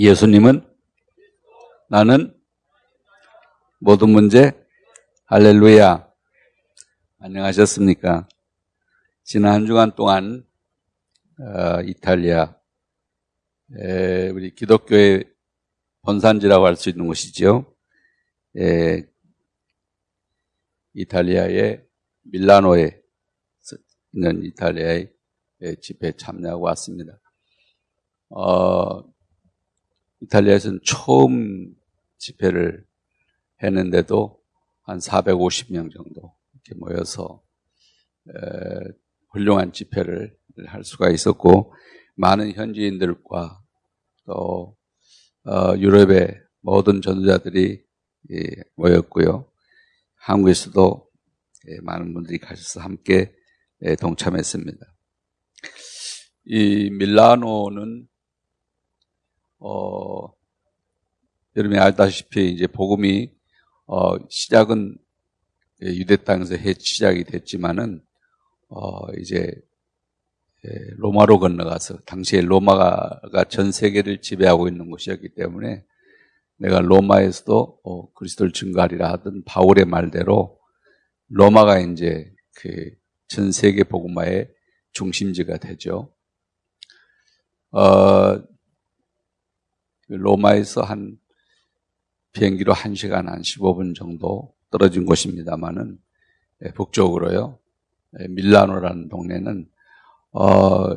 예수님은 나는 모든 문제 할렐루야 안녕하셨습니까? 지난 한 주간 동안 어, 이탈리아 에, 우리 기독교의 본산지라고 할 수 있는 곳이죠. 에, 이탈리아의 밀라노에 있는 이탈리아의 집회에 참여하고 왔습니다. 어, 이탈리아에서는 처음 집회를 했는데도 한 450명 정도 이렇게 모여서 에, 훌륭한 집회를 할 수가 있었고 많은 현지인들과 또 어, 유럽의 모든 전도자들이 예, 모였고요. 한국에서도 예, 많은 분들이 가셔서 함께 예, 동참했습니다. 이 밀라노는 어, 여러분이 알다시피 이제 복음이 어, 시작은 유대 땅에서 해 시작이 됐지만은 어, 이제 로마로 건너가서 당시에 로마가 전 세계를 지배하고 있는 곳이었기 때문에 내가 로마에서도 어, 그리스도를 증거하리라 하던 바울의 말대로 로마가 이제 그 전 세계 복음화의 중심지가 되죠. 어, 로마에서 한 비행기로 1시간 한 15분 정도 떨어진 곳입니다만은 예, 북쪽으로요. 예, 밀라노라는 동네는 어,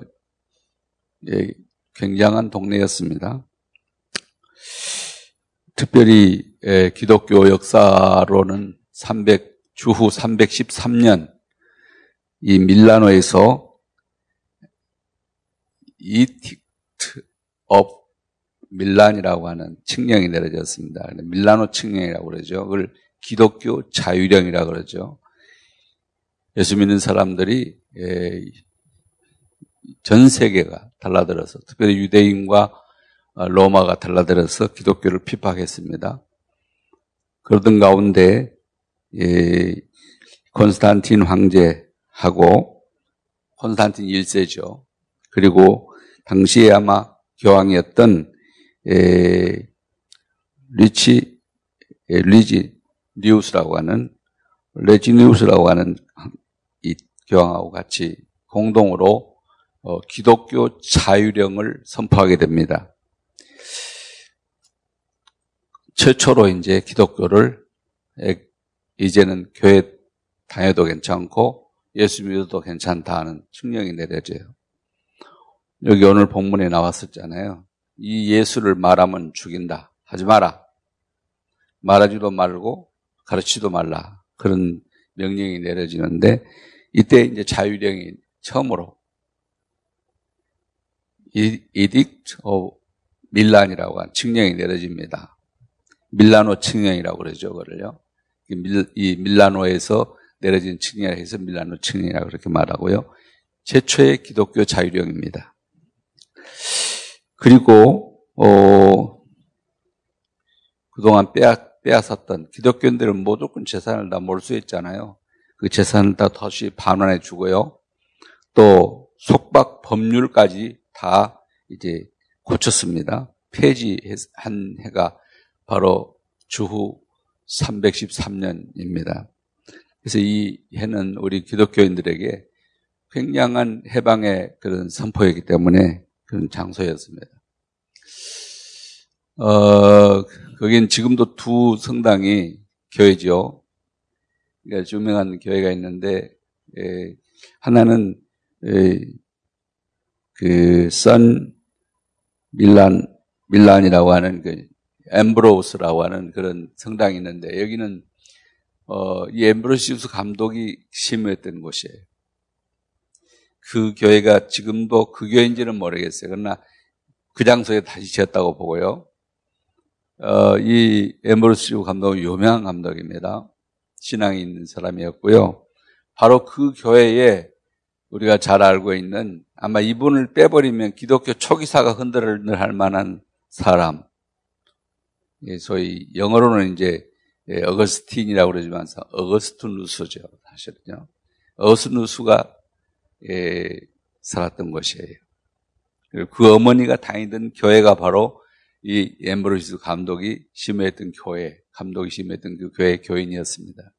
예, 굉장한 동네였습니다. 특별히 예, 기독교 역사로는 300 주후 313년 이 밀라노에서 Edict of Milan이라고 하는 칙령이 내려졌습니다. 밀라노 칙령이라고 그러죠. 그걸 기독교 자유령이라고 그러죠. 예수 믿는 사람들이 예, 전 세계가 달라들어서 특별히 유대인과 로마가 달라들어서 기독교를 핍박했습니다. 그러던 가운데 예, 콘스탄틴 황제하고 콘스탄틴 1세죠. 그리고 당시에 아마 교황이었던 에, 리치 에, 리지니우스라고 하는 리지니우스라고 하는 이 교황하고 같이 공동으로 어, 기독교 자유령을 선포하게 됩니다. 최초로 이제 기독교를 에, 이제는 교회 다녀도 괜찮고 예수 믿어도 괜찮다 하는 칙령이 내려져요. 여기 오늘 본문에 나왔었잖아요. 이 예수를 말하면 죽인다. 하지 마라. 말하지도 말고 가르치도 말라. 그런 명령이 내려지는데 이때 이제 자유령이 처음으로 이딕트 오 밀란이라고 한 칙령이 내려집니다. 밀라노 칙령이라고 그러죠, 그를요. 이 밀라노에서 내려진 칙령이라 해서 밀라노 칙령이라고 그렇게 말하고요. 최초의 기독교 자유령입니다. 그리고 어, 그동안 빼앗, 빼앗았던 기독교인들은 무조건 재산을 다 몰수했잖아요. 그 재산을 다 다시 반환해 주고요. 또 속박 법률까지 다 이제 고쳤습니다. 폐지한 해가 바로 주후 313년입니다. 그래서 이 해는 우리 기독교인들에게 굉장한 해방의 그런 선포이기 때문에 그런 장소였습니다. 어, 거긴 지금도 두 성당이 교회죠. 그러니까 유명한 교회가 있는데, 예, 하나는, 예, 그, 선 밀란, 밀란이라고 하는 그, 엠브로우스라고 하는 그런 성당이 있는데, 여기는, 어, 이 엠브로시우스 감독이 심했던 곳이에요. 그 교회가 지금도 그 교회인지는 모르겠어요. 그러나 그 장소에 다시 지었다고 보고요. 어, 이 에머르스 감독은 유명한 감독입니다. 신앙이 있는 사람이었고요. 바로 그 교회에 우리가 잘 알고 있는 아마 이분을 빼버리면 기독교 초기사가 흔들을 할 만한 사람. 예, 소위 영어로는 이제 예, 어거스틴이라고 그러지만 어거스투누스죠. 사실은요. 어거스누스가 예, 살았던 곳이에요. 그 어머니가 다니던 교회가 바로 이 엠브로시스 감독이 심했던 교회, 감독이 심했던 그 교회 교인이었습니다.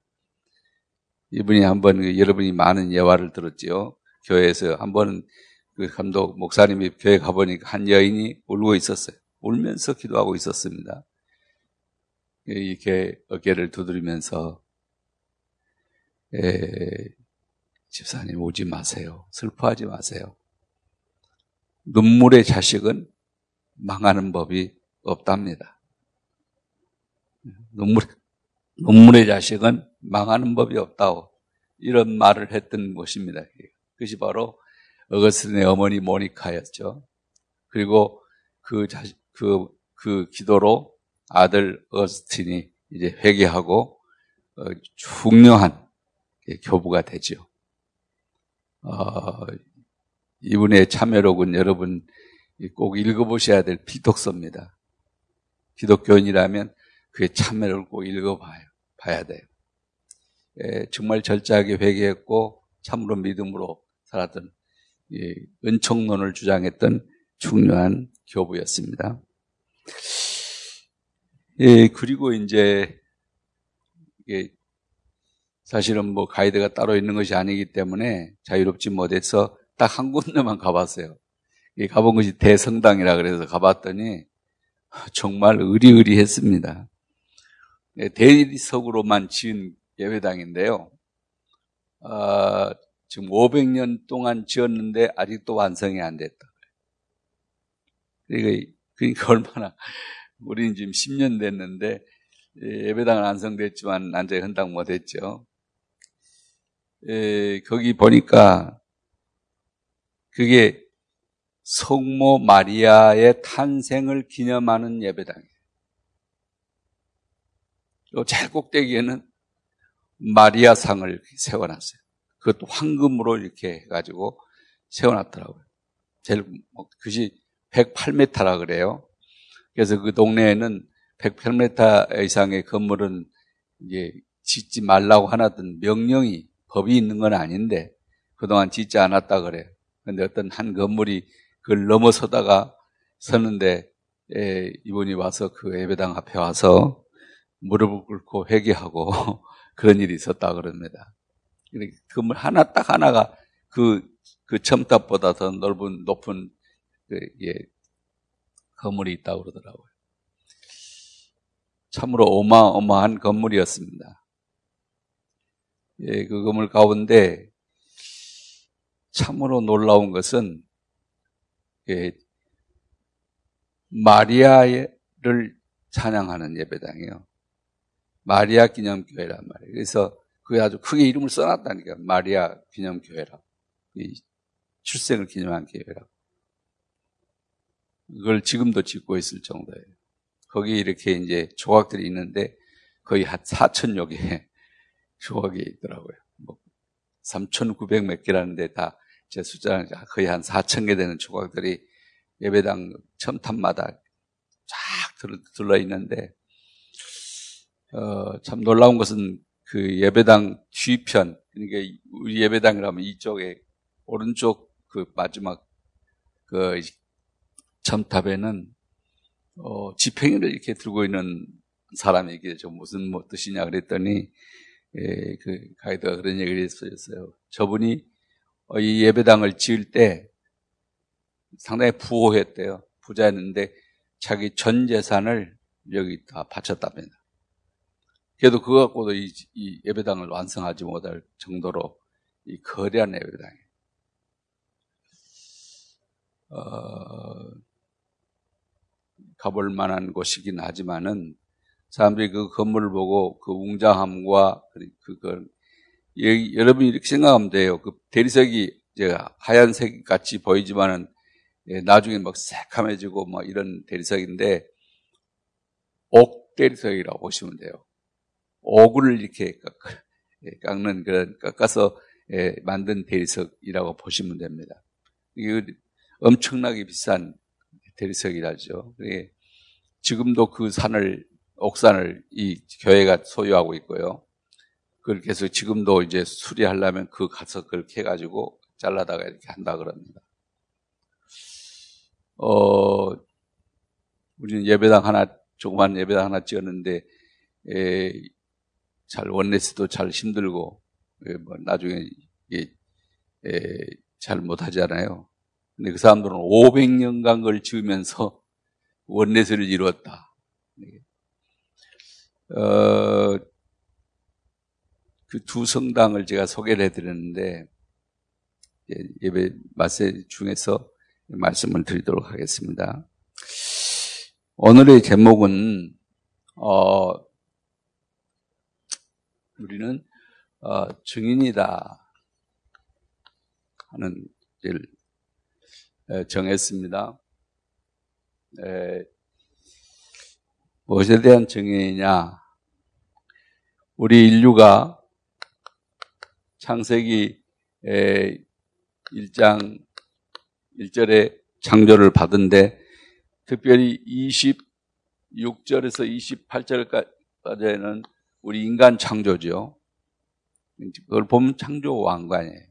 이분이 한번 그 여러분이 많은 예화를 들었지요. 교회에서 한번 그 감독 목사님이 교회 가보니까 한 여인이 울고 있었어요. 울면서 기도하고 있었습니다. 이렇게 어깨를 두드리면서 에, 집사님 오지 마세요. 슬퍼하지 마세요. 눈물의 자식은 망하는 법이 없답니다. 눈물, 눈물의 자식은 망하는 법이 없다고 이런 말을 했던 것입니다. 그것이 바로 어거스틴의 어머니 모니카였죠. 그리고 그 자식, 그, 그 기도로 아들 어거스틴이 이제 회개하고 어, 중요한 교부가 되죠. 어, 이분의 참여록은 여러분 꼭 읽어보셔야 될 비독서입니다. 기독교인이라면 그의 참여를 꼭 읽어봐요. 봐야 돼요. 예, 정말 절제하게 회개했고 참으로 믿음으로 살았던 예, 은총론을 주장했던 중요한 교부였습니다. 예, 그리고 이제 예, 사실은 뭐 가이드가 따로 있는 것이 아니기 때문에 자유롭지 못해서 딱 한 군데만 가봤어요. 가본 것이 대성당이라 그래서 가봤더니 정말 의리의리했습니다. 네, 대리석으로만 지은 예배당인데요. 어, 지금 500년 동안 지었는데 아직도 완성이 안 됐다. 그러니까, 그러니까 얼마나 우리는 지금 10년 됐는데 예배당은 완성됐지만 난제 헌당 못했죠. 에, 거기 보니까 그게 성모 마리아의 탄생을 기념하는 예배당이에요. 제일 꼭대기에는 마리아상을 세워놨어요. 그것도 황금으로 이렇게 해가지고 세워놨더라고요. 제일, 뭐 그것이 108m라 그래요. 그래서 그 동네에는 108m 이상의 건물은 이제 짓지 말라고 하나던 명령이 법이 있는 건 아닌데 그동안 짓지 않았다 그래요. 근데 어떤 한 건물이 그걸 넘어서다가 서는데 에, 이분이 와서 그 예배당 앞에 와서 무릎을 꿇고 회개하고 그런 일이 있었다 그럽니다. 건물 하나 딱 하나가 그, 그 첨탑보다 더 넓은, 높은, 그, 예, 건물이 있다고 그러더라고요. 참으로 어마어마한 건물이었습니다. 예, 그 건물 가운데 참으로 놀라운 것은 예, 마리아를 찬양하는 예배당이에요. 마리아 기념교회란 말이에요. 그래서 그게 아주 크게 이름을 써놨다니까. 마리아 기념교회라고. 출생을 기념한 교회라고. 그걸 지금도 짓고 있을 정도예요. 거기 이렇게 이제 조각들이 있는데 거의 한 4천여 개 조각이 있더라고요. 뭐 3,900몇 개라는데 다 제 숫자는 거의 한 4천 개 되는 조각들이 예배당 첨탑마다 쫙 둘러 있는데 어, 참 놀라운 것은 그 예배당 뒤편 그러니까 우리 예배당이라면 이쪽에 오른쪽 그 마지막 그 첨탑에는 어, 지팽이를 이렇게 들고 있는 사람이 이게 좀 무슨 뭐 뜻이냐 그랬더니 예, 그 가이드가 그런 얘기를 했어요. 저분이 어, 이 예배당을 지을 때 상당히 부호했대요. 부자였는데 자기 전 재산을 여기 다 바쳤답니다. 그래도 그거 갖고도 이, 이 예배당을 완성하지 못할 정도로 이 거대한 예배당이에요. 어, 가볼 만한 곳이긴 하지만은 사람들이 그 건물을 보고 그 웅장함과 그걸 여러분이 이렇게 생각하면 돼요. 그 대리석이 제가 하얀색 같이 보이지만은 예, 나중에 막 새카매지고 뭐 이런 대리석인데 옥 대리석이라고 보시면 돼요. 옥을 이렇게 예, 깎는 그런 깎아서 예, 만든 대리석이라고 보시면 됩니다. 이게 엄청나게 비싼 대리석이라죠. 지금도 그 산을 옥산을 이 교회가 소유하고 있고요. 그렇게 해서 지금도 이제 수리하려면 그 가서 그렇게 해가지고 잘라다가 이렇게 한다 그럽니다. 어, 우리는 예배당 하나, 조그만 예배당 하나 찍었는데, 에, 잘 원내스도 잘 힘들고, 에, 뭐 나중에 에, 잘 못하잖아요. 근데 그 사람들은 500년간 걸 지으면서 원내스를 이루었다. 어, 그 두 성당을 제가 소개를 해드렸는데, 예배 마세 중에서 말씀을 드리도록 하겠습니다. 오늘의 제목은 어, 우리는 어, 증인이다 하는 일 정했습니다. 에, 무엇에 대한 증인이냐? 우리 인류가 창세기 1장 1절에 창조를 받은데 특별히 26절에서 28절까지는 우리 인간 창조죠. 그걸 보면 창조 왕관이에요.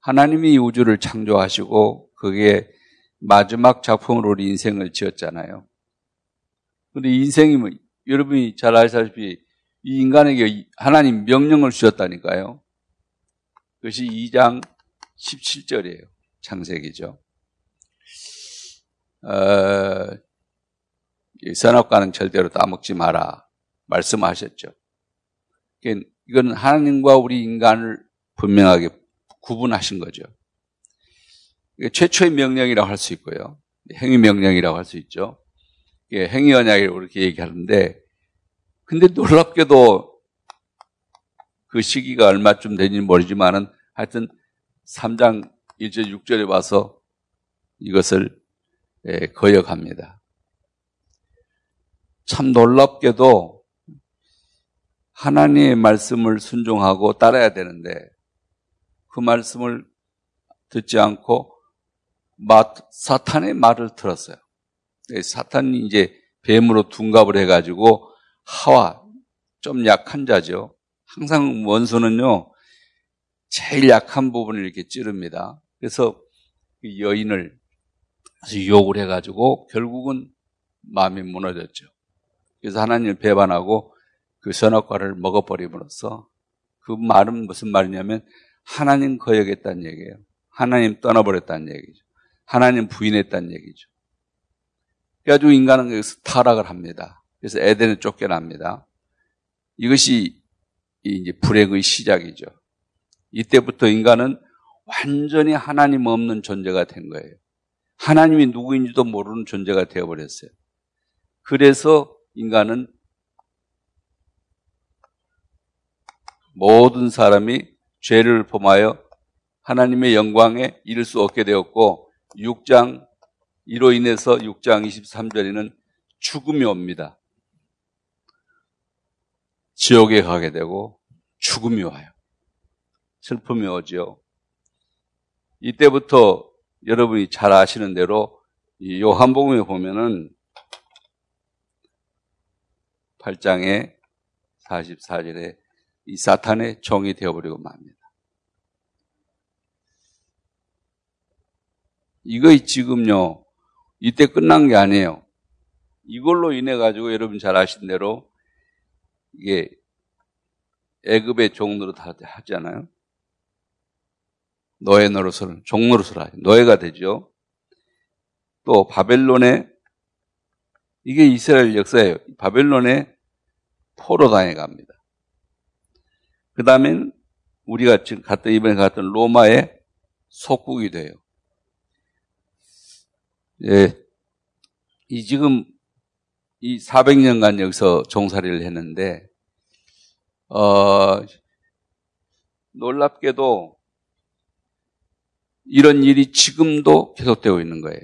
하나님이 우주를 창조하시고 그게 마지막 작품으로 우리 인생을 지었잖아요. 근데 인생이 뭐, 여러분이 잘 아시다시피 이 인간에게 하나님 명령을 주셨다니까요. 그것이 2장 17절이에요. 창세기죠. 어, 선악과는 절대로 따먹지 마라 말씀하셨죠. 이건 하나님과 우리 인간을 분명하게 구분하신 거죠. 최초의 명령이라고 할 수 있고요. 행위 명령이라고 할 수 있죠. 행위 언약이라고 그렇게 얘기하는데, 근데 놀랍게도 그 시기가 얼마쯤 되는지 모르지만은 하여튼 3장 1절 6절에 와서 이것을 예, 거역합니다. 참 놀랍게도 하나님의 말씀을 순종하고 따라야 되는데 그 말씀을 듣지 않고 사탄의 말을 들었어요. 예, 사탄이 이제 뱀으로 둔갑을 해가지고 하와 좀 약한 자죠. 항상 원수는요 제일 약한 부분을 이렇게 찌릅니다. 그래서 그 여인을 유혹을 해가지고 결국은 마음이 무너졌죠. 그래서 하나님을 배반하고 그 선악과를 먹어버림으로써 그 말은 무슨 말이냐면 하나님 거역했다는 얘기예요. 하나님 떠나버렸다는 얘기죠. 하나님 부인했다는 얘기죠. 그래가지고 인간은 여기서 타락을 합니다. 그래서 에덴을 쫓겨납니다. 이것이 이제 불행의 시작이죠. 이때부터 인간은 완전히 하나님 없는 존재가 된 거예요. 하나님이 누구인지도 모르는 존재가 되어버렸어요. 그래서 인간은 모든 사람이 죄를 범하여 하나님의 영광에 이를 수 없게 되었고 6장 이로 인해서 6장 23절에는 죽음이 옵니다. 지옥에 가게 되고 죽음이 와요. 슬픔이 오죠. 이때부터 여러분이 잘 아시는 대로 이 요한복음에 보면은 8장에 44절에 이 사탄의 종이 되어버리고 맙니다. 이거 지금요, 이때 끝난 게 아니에요. 이걸로 인해 가지고 여러분 잘 아신 대로 이게 애급의 종로로 다 하잖아요. 노예 노릇을, 종 노릇을 하죠. 노예가 되죠. 또 바벨론에 이게 이스라엘 역사예요. 바벨론에 포로 당해 갑니다. 그 다음엔 우리가 지금 갔던, 이번에 갔던 로마의 속국이 돼요. 예, 이 지금 이 400년간 여기서 종살이를 했는데, 어, 놀랍게도 이런 일이 지금도 계속되고 있는 거예요.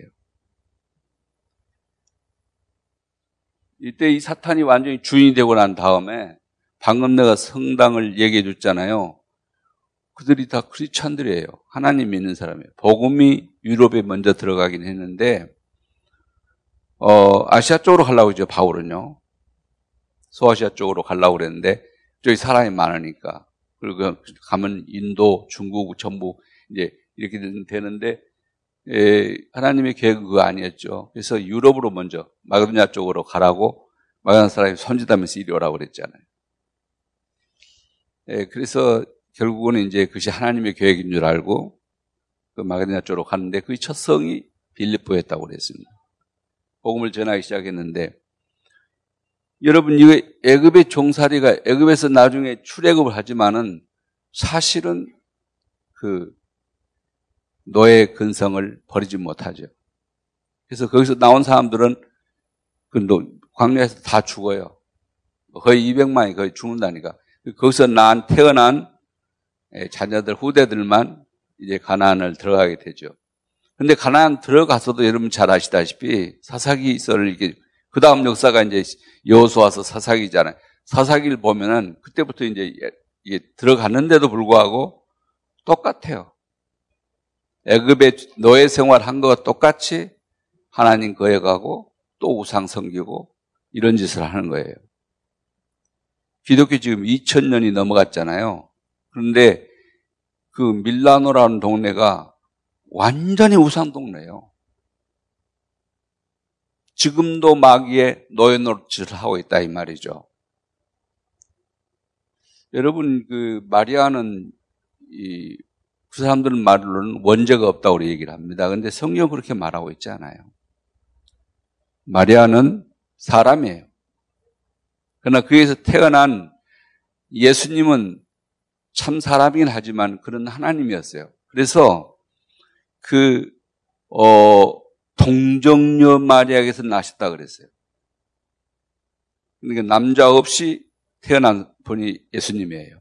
이때 이 사탄이 완전히 주인이 되고 난 다음에 방금 내가 성당을 얘기해 줬잖아요. 그들이 다 크리스찬들이에요. 하나님 믿는 사람이에요. 복음이 유럽에 먼저 들어가긴 했는데 어, 아시아 쪽으로 가려고 했죠. 바울은요. 소아시아 쪽으로 가려고 그랬는데 저기 사람이 많으니까 그리고 가면 인도, 중국 전부 이제 이렇게 되는데 에, 하나님의 계획은 그거 아니었죠. 그래서 유럽으로 먼저 마그도냐 쪽으로 가라고 마그도냐 사람이 손짓하면서 이리 오라고 그랬잖아요. 에, 그래서 결국은 이제 그것이 하나님의 계획인 줄 알고 그 마그도냐 쪽으로 갔는데 그첫 성이 빌립보였다고 그랬습니다. 복음을 전하기 시작했는데 여러분 이거 애굽의 종살이가 애굽에서 나중에 출애굽을 하지만은 사실은 그 노예 근성을 버리지 못하죠. 그래서 거기서 나온 사람들은 그 광야에서 다 죽어요. 거의 200만이 거의 죽는다니까. 거기서 난 태어난 자녀들 후대들만 이제 가나안을 들어가게 되죠. 근데 가나안 들어가서도 여러분 잘 아시다시피 사사기서를 이렇게 그 다음 역사가 이제 여호수아서 사사기잖아요. 사사기를 보면은 그때부터 이제 이게 들어갔는데도 불구하고 똑같아요. 애굽의 노예 생활한 것과 똑같이 하나님 거에 가고 또 우상 섬기고 이런 짓을 하는 거예요. 기독교 지금 2000년이 넘어갔잖아요. 그런데 그 밀라노라는 동네가 완전히 우상 동네예요. 지금도 마귀의 노예 노릇을 하고 있다 이 말이죠. 여러분 그 마리아는 이, 그 사람들은 말로는 원죄가 없다고 얘기를 합니다. 그런데 성경 그렇게 말하고 있지 않아요. 마리아는 사람이에요. 그러나 그에서 태어난 예수님은 참 사람이긴 하지만 그런 하나님이었어요. 그래서 그, 어, 동정녀 마리아에게서 나셨다 그랬어요. 그러니까 남자 없이 태어난 분이 예수님이에요.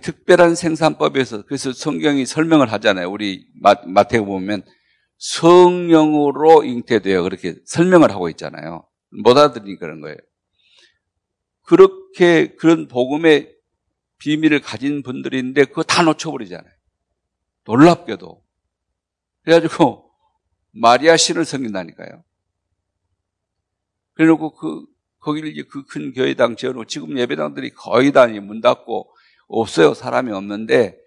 특별한 생산법에서 그래서 성경이 설명을 하잖아요. 우리 마태에 보면 성령으로 잉태되어 그렇게 설명을 하고 있잖아요. 못 알아들으니 그런 거예요. 그렇게 그런 복음의 비밀을 가진 분들인데 그거 다 놓쳐버리잖아요. 놀랍게도. 그래가지고 마리아 씨를 섬긴다니까요. 그래놓고 그, 거기를 이제 그 큰 교회당 지어놓고 지금 예배당들이 거의 다 문 닫고 없어요. 사람이 없는데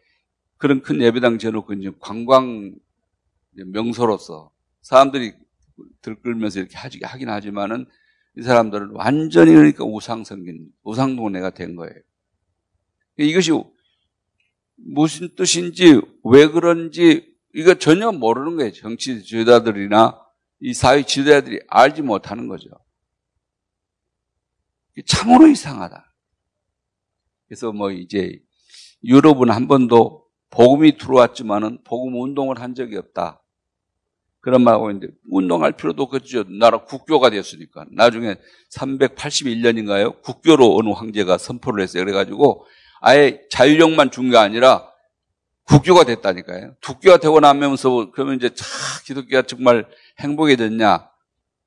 그런 큰 예배당 지어놓고 이제 관광 명소로서 사람들이 들끓면서 이렇게 하긴 하지만은 이 사람들은 완전히 그러니까 우상 성긴 우상 동네가 된 거예요. 이것이 무슨 뜻인지 왜 그런지 이거 전혀 모르는 거예요. 정치 지도자들이나 이 사회 지도자들이 알지 못하는 거죠. 참으로 이상하다. 그래서 뭐 이제 유럽은 한 번도 복음이 들어왔지만은 복음 운동을 한 적이 없다. 그런 말하고 있는데 운동할 필요도 없겠죠. 나라 국교가 됐으니까. 나중에 381년인가요? 국교로 어느 황제가 선포를 했어요. 그래가지고 아예 자율력만 준 게 아니라 국교가 됐다니까요. 국교가 되고 나면서 그러면 이제 참 기독교가 정말 행복해졌냐?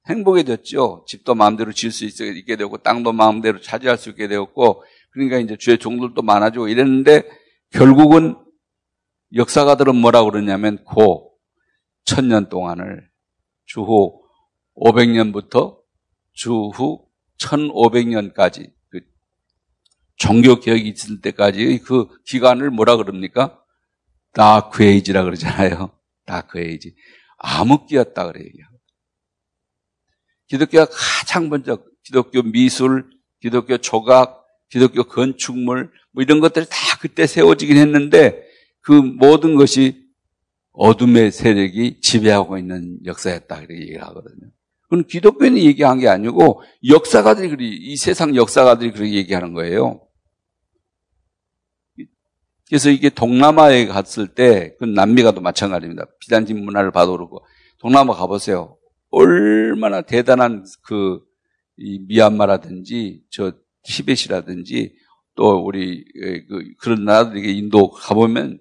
행복해졌죠. 집도 마음대로 지을 수 있게 되고 땅도 마음대로 차지할 수 있게 되었고 그러니까 이제 주의 종들도 많아지고 이랬는데 결국은 역사가들은 뭐라고 그러냐면 고 천년 동안을 주후 500년부터 주후 1500년까지 그 종교 개혁이 있을 때까지 그 기간을 뭐라 그럽니까? 다크 에이지라 그러잖아요. 다크 에이지. 암흑기였다 그래요. 기독교가 가장 먼저 기독교 미술, 기독교 조각, 기독교 건축물 뭐 이런 것들이 다 그때 세워지긴 했는데 그 모든 것이 어둠의 세력이 지배하고 있는 역사였다 이렇게 얘기를 하거든요. 그건 기독교인이 얘기한 게 아니고 역사가들이 그리 이 세상 역사가들이 그렇게 얘기하는 거예요. 그래서 이게 동남아에 갔을 때, 그 남미가도 마찬가지입니다. 비단지 문화를 봐도 그렇고, 동남아 가보세요. 얼마나 대단한 그, 이 미얀마라든지, 저 티벳이라든지, 또 우리, 그, 그런 나라들 이 인도 가보면,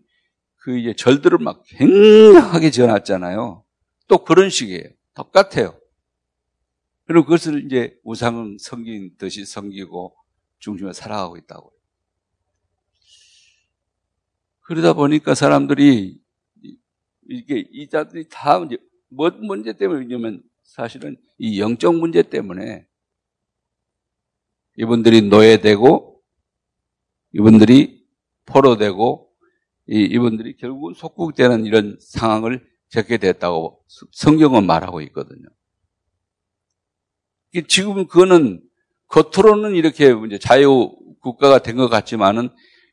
그 이제 절들을 막 굉장하게 지어놨잖아요. 또 그런 식이에요. 똑같아요. 그리고 그것을 이제 우상은 섬긴 듯이 섬기고 중심에 살아가고 있다고요. 그러다 보니까 사람들이 이게 이 자들이 다 이제 뭐 문제 때문에 그러냐면 사실은 이 영적 문제 때문에 이분들이 노예되고 이분들이 포로되고 이분들이 결국은 속국되는 이런 상황을 적게 됐다고 성경은 말하고 있거든요. 지금 그거는 겉으로는 이렇게 이제 자유 국가가 된 것 같지만은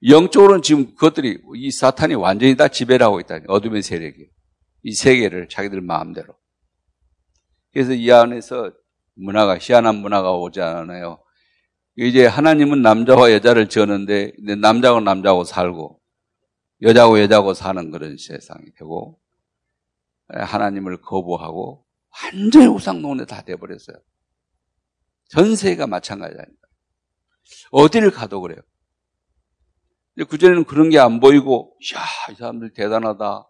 영적으로는 지금 그것들이 이 사탄이 완전히 다 지배를 하고 있다. 어둠의 세력이. 이 세계를 자기들 마음대로. 그래서 이 안에서 문화가, 희한한 문화가 오지 않아요. 이제 하나님은 남자와 여자를 지었는데, 남자하고 남자하고 살고, 여자하고 여자하고 사는 그런 세상이 되고, 하나님을 거부하고, 완전히 우상농에 다 돼버렸어요. 전 세계가 마찬가지 아닙니까 어디를 가도 그래요. 그전에는 그런 게 안 보이고, 야, 이 사람들 대단하다.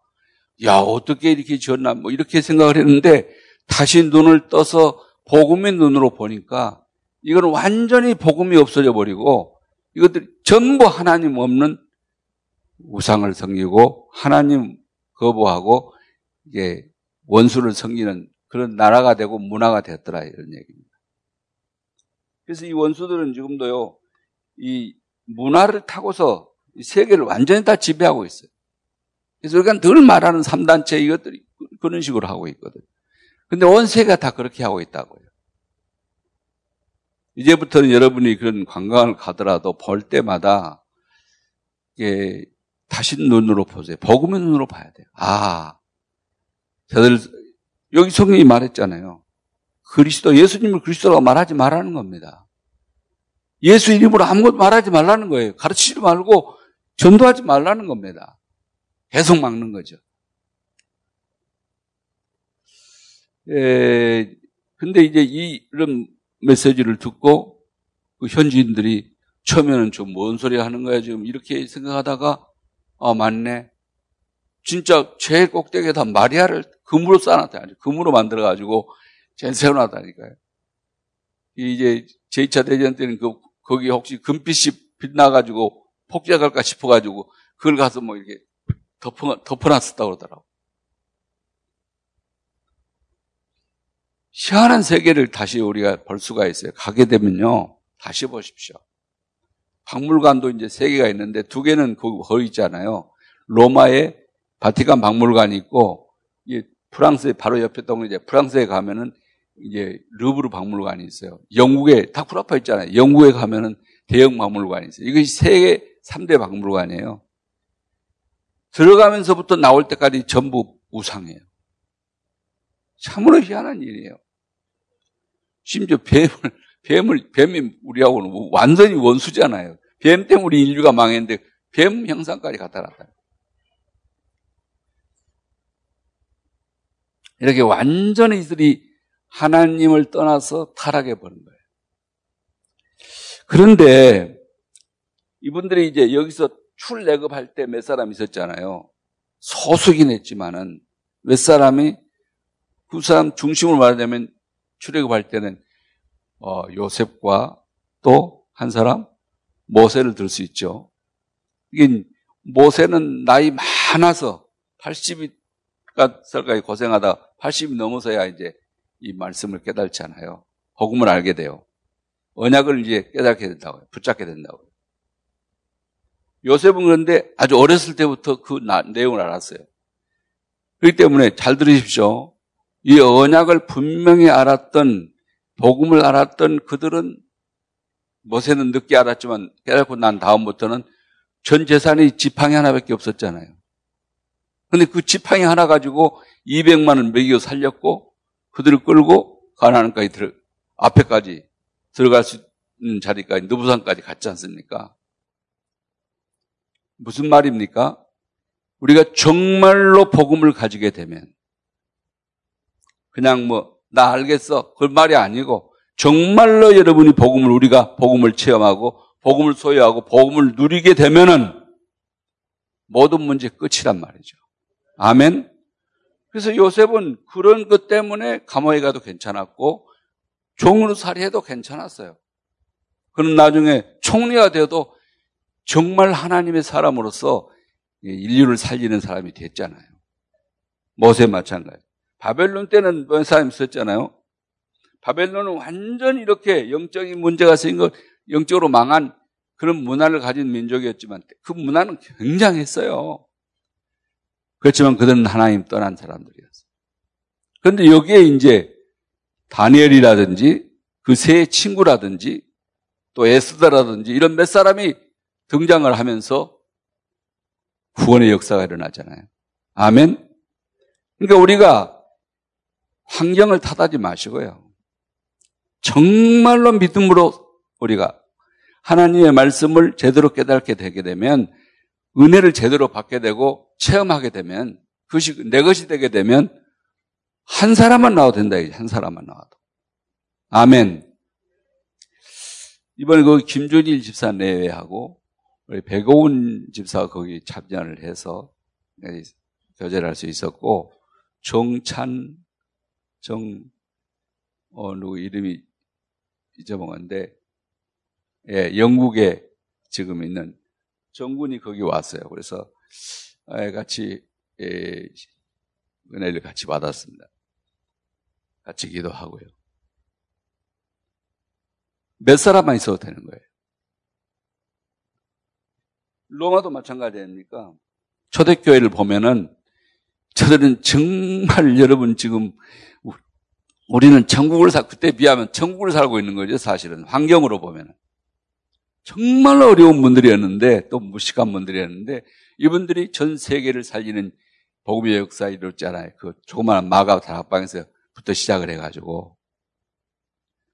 야, 어떻게 이렇게 지었나, 뭐 이렇게 생각을 했는데, 다시 눈을 떠서 복음의 눈으로 보니까, 이건 완전히 복음이 없어져 버리고, 이것들 전부 하나님 없는 우상을 섬기고, 하나님 거부하고, 이게 원수를 섬기는 그런 나라가 되고 문화가 됐더라, 이런 얘기입니다. 그래서 이 원수들은 지금도요, 이 문화를 타고서 세계를 완전히 다 지배하고 있어요. 그래서 우리가 늘 말하는 3단체 이것들이 그런 식으로 하고 있거든요. 근데 온 세계가 다 그렇게 하고 있다고요. 이제부터는 여러분이 그런 관광을 가더라도 볼 때마다 예, 다시 눈으로 보세요. 복음의 눈으로 봐야 돼요. 아, 저들 여기 성경이 말했잖아요. 그리스도 예수님을 그리스도라고 말하지 말라는 겁니다. 예수 이름으로 아무것도 말하지 말라는 거예요. 가르치지 말고 전도하지 말라는 겁니다. 계속 막는 거죠. 에, 근데 이제 이런 메시지를 듣고 그 현지인들이 처음에는 좀 뭔 소리 하는 거야 지금 이렇게 생각하다가 아 맞네. 진짜 제일 꼭대기에 다 마리아를 금으로 쌓아놨다. 금으로 만들어 가지고 세워놨다니까요. 이제 제2차 대전 때는 그, 거기 혹시 금빛이 빛나 가지고 폭격할까 싶어가지고 그걸 가서 뭐 이렇게 덮어, 덮어놨었다고 그러더라고. 희한한 세계를 다시 우리가 볼 수가 있어요. 가게 되면요. 다시 보십시오. 박물관도 이제 세 개가 있는데 두 개는 거기 있잖아요. 로마에 바티칸 박물관이 있고, 프랑스에 바로 옆에 동네 프랑스에 가면은 이제 르브르 박물관이 있어요. 영국에 타쿠라파 있잖아요. 영국에 가면은 대형 박물관이 있어요. 이것이 세계 3대 박물관이에요. 들어가면서부터 나올 때까지 전부 우상이에요. 참으로 희한한 일이에요. 심지어 뱀을, 뱀을, 뱀이 우리하고는 완전히 원수잖아요. 뱀 때문에 인류가 망했는데 뱀 형상까지 갖다 놨다. 이렇게 완전히 이들이 하나님을 떠나서 타락해 버린 거예요. 그런데 이분들이 이제 여기서 출내급할 때 몇 사람 있었잖아요. 소수긴 했지만은 몇 사람이 그 사람 중심을 말하자면 출애굽할 때는 어, 요셉과 또 한 사람 모세를 들 수 있죠. 이게 모세는 나이 많아서 80까지 고생하다 80이 넘어서야 이제 이 말씀을 깨달잖아요. 복음을 알게 돼요. 언약을 이제 깨닫게 된다고요. 붙잡게 된다고요. 요셉은 그런데 아주 어렸을 때부터 그 내용을 알았어요. 그렇기 때문에 잘 들으십시오. 이 언약을 분명히 알았던 복음을 알았던 그들은 모세는 늦게 알았지만 깨닫고 난 다음부터는 전 재산이 지팡이 하나밖에 없었잖아요. 근데 그 지팡이 하나 가지고 200만 원 먹여 살렸고 그들을 끌고 가나안까지 들어 앞에까지 들어갈 수 있는 자리까지 느부산까지 갔지 않습니까? 무슨 말입니까? 우리가 정말로 복음을 가지게 되면 그냥 뭐 나 알겠어 그 말이 아니고 정말로 여러분이 복음을 우리가 복음을 체험하고 복음을 소유하고 복음을 누리게 되면은 모든 문제 끝이란 말이죠. 아멘. 그래서 요셉은 그런 것 때문에 감옥에 가도 괜찮았고 종으로 살이해도 괜찮았어요. 그는 나중에 총리가 되어도 정말 하나님의 사람으로서 인류를 살리는 사람이 됐잖아요. 모세 마찬가지. 바벨론 때는 몇 사람이 있었잖아요. 바벨론은 완전히 이렇게 영적인 문제가 생긴 영적으로 망한 그런 문화를 가진 민족이었지만 그 문화는 굉장했어요. 그렇지만 그들은 하나님 떠난 사람들이었어요. 그런데 여기에 이제 다니엘이라든지 그 세 친구라든지 또 에스더라든지 이런 몇 사람이 등장을 하면서 구원의 역사가 일어나잖아요. 아멘? 그러니까 우리가 환경을 탓하지 마시고요. 정말로 믿음으로 우리가 하나님의 말씀을 제대로 깨닫게 되게 되면 은혜를 제대로 받게 되고 체험하게 되면 그것이 내 것이 되게 되면 한 사람만 나와도 된다. 한 사람만 나와도. 아멘. 이번에 그 김준일 집사 내외하고 우리 백오운 집사가 거기 참여를 해서 교제를 할 수 있었고 정찬 정 어, 누구 이름이 잊어먹었는데 예, 영국에 지금 있는 정군이 거기 왔어요. 그래서 같이 예, 은혜를 같이 받았습니다. 같이 기도하고요. 몇 사람만 있어도 되는 거예요. 로마도 마찬가지 아닙니까? 초대교회를 보면은 저들은 정말 여러분 지금 우리는 천국을 살 그때 비하면 천국을 살고 있는 거죠 사실은 환경으로 보면은 정말 어려운 분들이었는데 또 무식한 분들이었는데 이분들이 전 세계를 살리는 복음의 역사에 이뤘잖아요. 그 조그마한 마가 다락방에서부터 시작을 해가지고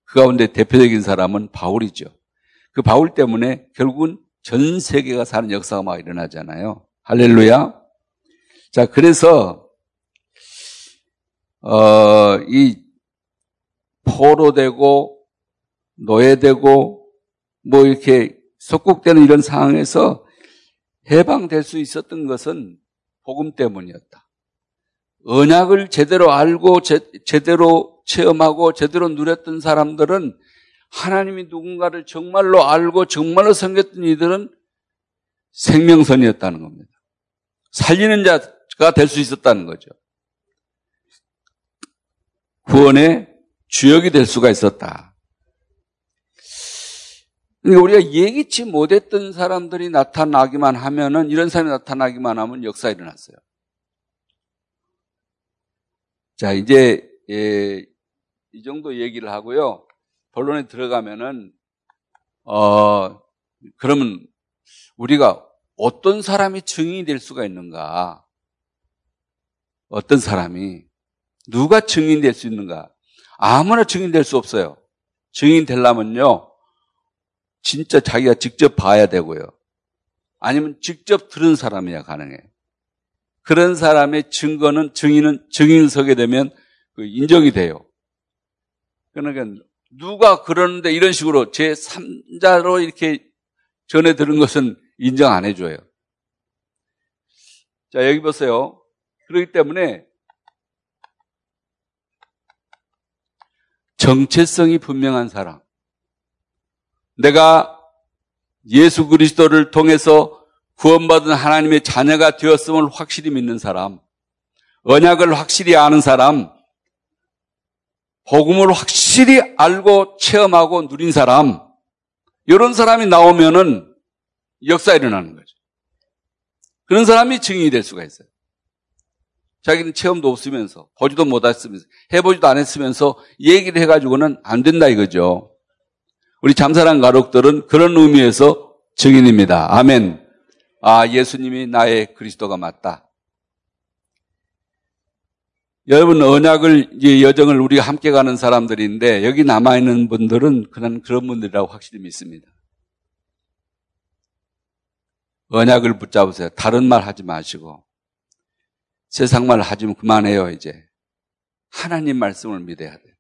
그 가운데 대표적인 사람은 바울이죠. 그 바울 때문에 결국은 전 세계가 사는 역사가 막 일어나잖아요. 할렐루야. 자, 그래서, 어, 이 포로되고, 노예되고, 뭐 이렇게 속국되는 이런 상황에서 해방될 수 있었던 것은 복음 때문이었다. 언약을 제대로 알고 제, 제대로 체험하고 제대로 누렸던 사람들은 하나님이 누군가를 정말로 알고 정말로 섬겼던 이들은 생명선이었다는 겁니다. 살리는 자가 될 수 있었다는 거죠. 구원의 주역이 될 수가 있었다. 그러니까 우리가 예기치 못했던 사람들이 나타나기만 하면은 이런 사람이 나타나기만 하면 역사 일어났어요. 자 이제 예, 이 정도 얘기를 하고요. 본론에 들어가면은 어 그러면 우리가 어떤 사람이 증인이 될 수가 있는가? 어떤 사람이 누가 증인 될 수 있는가? 아무나 증인 될 수 없어요. 증인 되려면요. 진짜 자기가 직접 봐야 되고요. 아니면 직접 들은 사람이야 가능해. 그런 사람의 증거는 증인은 증인을 서게 되면 그 인정이 돼요. 그러니까 누가 그러는데 이런 식으로 제 3자로 이렇게 전해 들은 것은 인정 안 해줘요. 자, 여기 보세요. 그렇기 때문에 정체성이 분명한 사람. 내가 예수 그리스도를 통해서 구원받은 하나님의 자녀가 되었음을 확실히 믿는 사람, 언약을 확실히 아는 사람, 복음을 확실히 알고 체험하고 누린 사람, 이런 사람이 나오면은 역사 일어나는 거죠. 그런 사람이 증인이 될 수가 있어요. 자기는 체험도 없으면서, 보지도 못했으면서, 해보지도 않았으면서 얘기를 해가지고는 안 된다 이거죠. 우리 잠사랑 가족들은 그런 의미에서 증인입니다. 아멘. 아, 예수님이 나의 그리스도가 맞다. 여러분 언약을 여정을 우리가 함께 가는 사람들인데 여기 남아 있는 분들은 그런 그런 분들이라고 확실히 믿습니다. 언약을 붙잡으세요. 다른 말 하지 마시고 세상 말 하지면 그만해요 이제 하나님 말씀을 믿어야 돼요.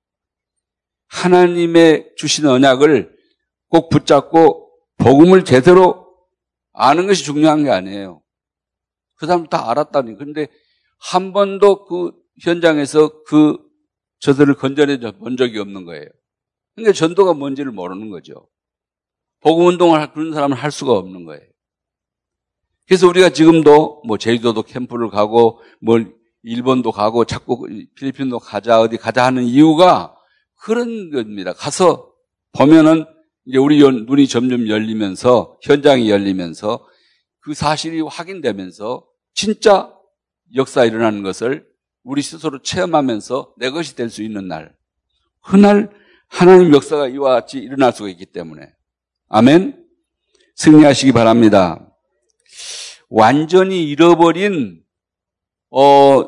하나님의 주신 언약을 꼭 붙잡고 복음을 제대로 아는 것이 중요한 게 아니에요. 그 사람 다 알았다니. 근데 한 번도 그 현장에서 그 저들을 건져내 본 적이 없는 거예요. 그러니까 전도가 뭔지를 모르는 거죠. 복음 운동을 그런 사람은 할 수가 없는 거예요. 그래서 우리가 지금도 뭐 제주도도 캠프를 가고 뭘 일본도 가고 자꾸 필리핀도 가자 어디 가자 하는 이유가 그런 겁니다. 가서 보면은 이제 우리 눈이 점점 열리면서 현장이 열리면서 그 사실이 확인되면서 진짜 역사 일어나는 것을 우리 스스로 체험하면서 내 것이 될 수 있는 날. 그날 하나님 역사가 이와 같이 일어날 수가 있기 때문에. 아멘. 승리하시기 바랍니다. 완전히 잃어버린 어,